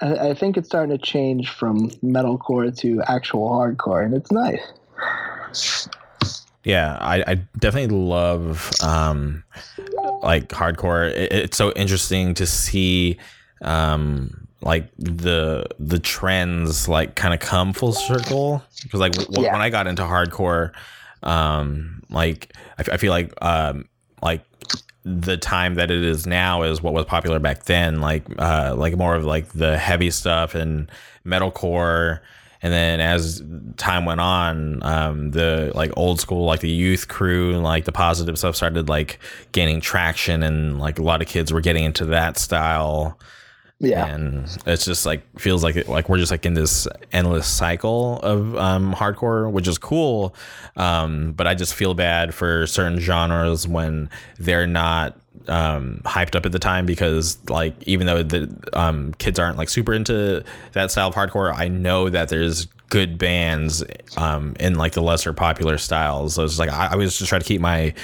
I, I think it's starting to change from metalcore to actual hardcore, and it's nice. Yeah, I, I definitely love um, like hardcore. It, it's so interesting to see um, like the the trends like kind of come full circle because like w- yeah. when I got into hardcore, Um, like I, I feel like um, like the time that it is now is what was popular back then, like uh, like more of like the heavy stuff and metalcore. And then as time went on, um, the like old school, like the youth crew, and like the positive stuff started like gaining traction, and like a lot of kids were getting into that style. Yeah. And it's just like feels like it, like we're just like in this endless cycle of um, hardcore, which is cool. Um, but I just feel bad for certain genres when they're not um, hyped up at the time because like even though the um, kids aren't like super into that style of hardcore, I know that there's good bands um, in like the lesser popular styles. So it's like I, I was just trying to keep my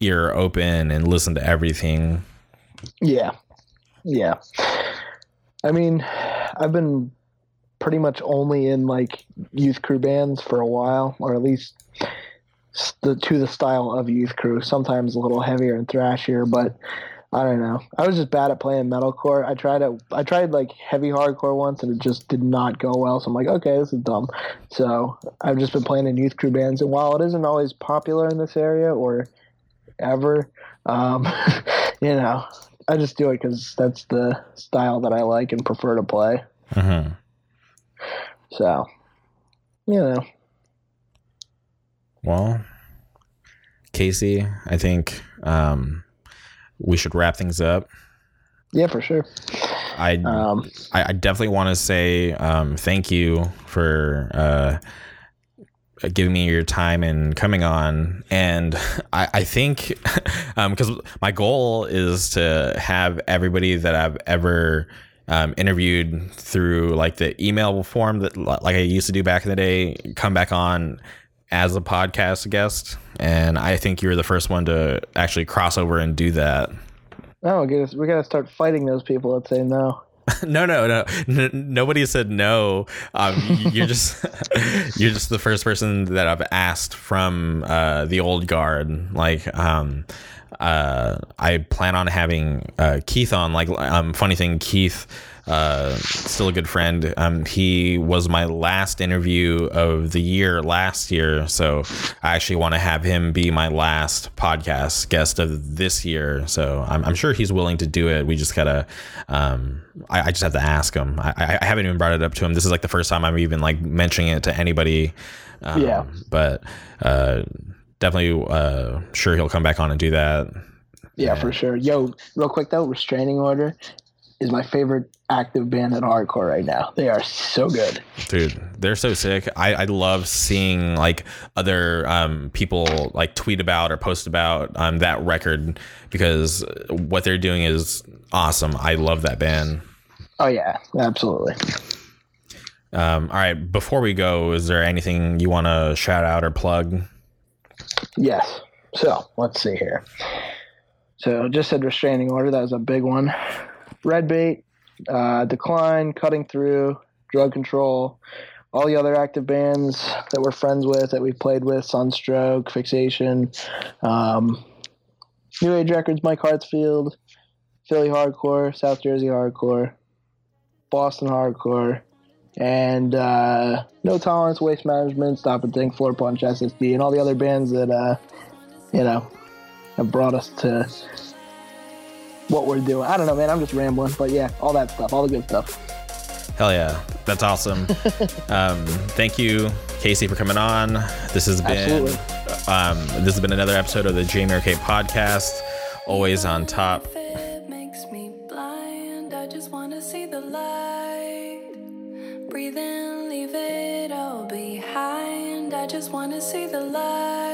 ear open and listen to everything. Yeah. Yeah. I mean, I've been pretty much only in like youth crew bands for a while, or at least the to the style of youth crew. Sometimes a little heavier and thrashier, but I don't know. I was just bad at playing metalcore. I tried it. I tried like heavy hardcore once, and it just did not go well. So I'm like, okay, this is dumb. So I've just been playing in youth crew bands, and while it isn't always popular in this area or ever, um, you know, I just do it because that's the style that I like and prefer to play. Mm-hmm. So, you know. Well, Casey, I think um, we should wrap things up. Yeah, for sure. I Um, I, I definitely want to say um, thank you for uh, giving me your time and coming on. And I, I think because my goal is to have everybody that I've ever um, interviewed through like the email form that like I used to do back in the day come back on as a podcast guest. And I think you're the first one to actually cross over and do that. no, gotta, we gotta start fighting those people that say no. no, no, no. N- nobody said no. Um, you're just you're just the first person that I've asked from uh, the old guard. Like, um, uh, I plan on having uh, Keith on. Like, um, funny thing, Keith. Uh, still a good friend. Um, he was my last interview of the year last year, so I actually want to have him be my last podcast guest of this year. So I'm, I'm sure he's willing to do it. We just gotta, um, I, I just have to ask him. I, I, haven't even brought it up to him. This is like the first time I'm even like mentioning it to anybody. Um, Yeah. but uh, definitely uh, sure he'll come back on and do that. Yeah, for sure. Yo, real quick though, Restraining Order is my favorite active band in hardcore right now. They are so good. dude they're so sick i, I love seeing like other um, people like tweet about or post about um, that record because what they're doing is awesome i love that band Oh yeah, absolutely. um, all right before we go is there anything you want to shout out or plug Yes. So let's see here. So just said restraining order. That was a big one. Red bait, uh, decline, cutting through, drug control, all the other active bands that we're friends with that we played with, Sunstroke, Fixation, um, New Age Records, Mike Hartsfield, Philly Hardcore, South Jersey Hardcore, Boston Hardcore, and uh, No Tolerance, Waste Management, Stop and Think, Floorpunch, SSD, and all the other bands that, uh, you know, have brought us to what we're doing. I don't know, man. I'm just rambling, but yeah, all that stuff, all the good stuff. hell yeah that's awesome um, thank you casey for coming on this has been um, this has been another episode of the jamie arcade podcast always on top It makes me blind. I just wanna see the light. Breathe in, leave it all behind. I just wanna see the light.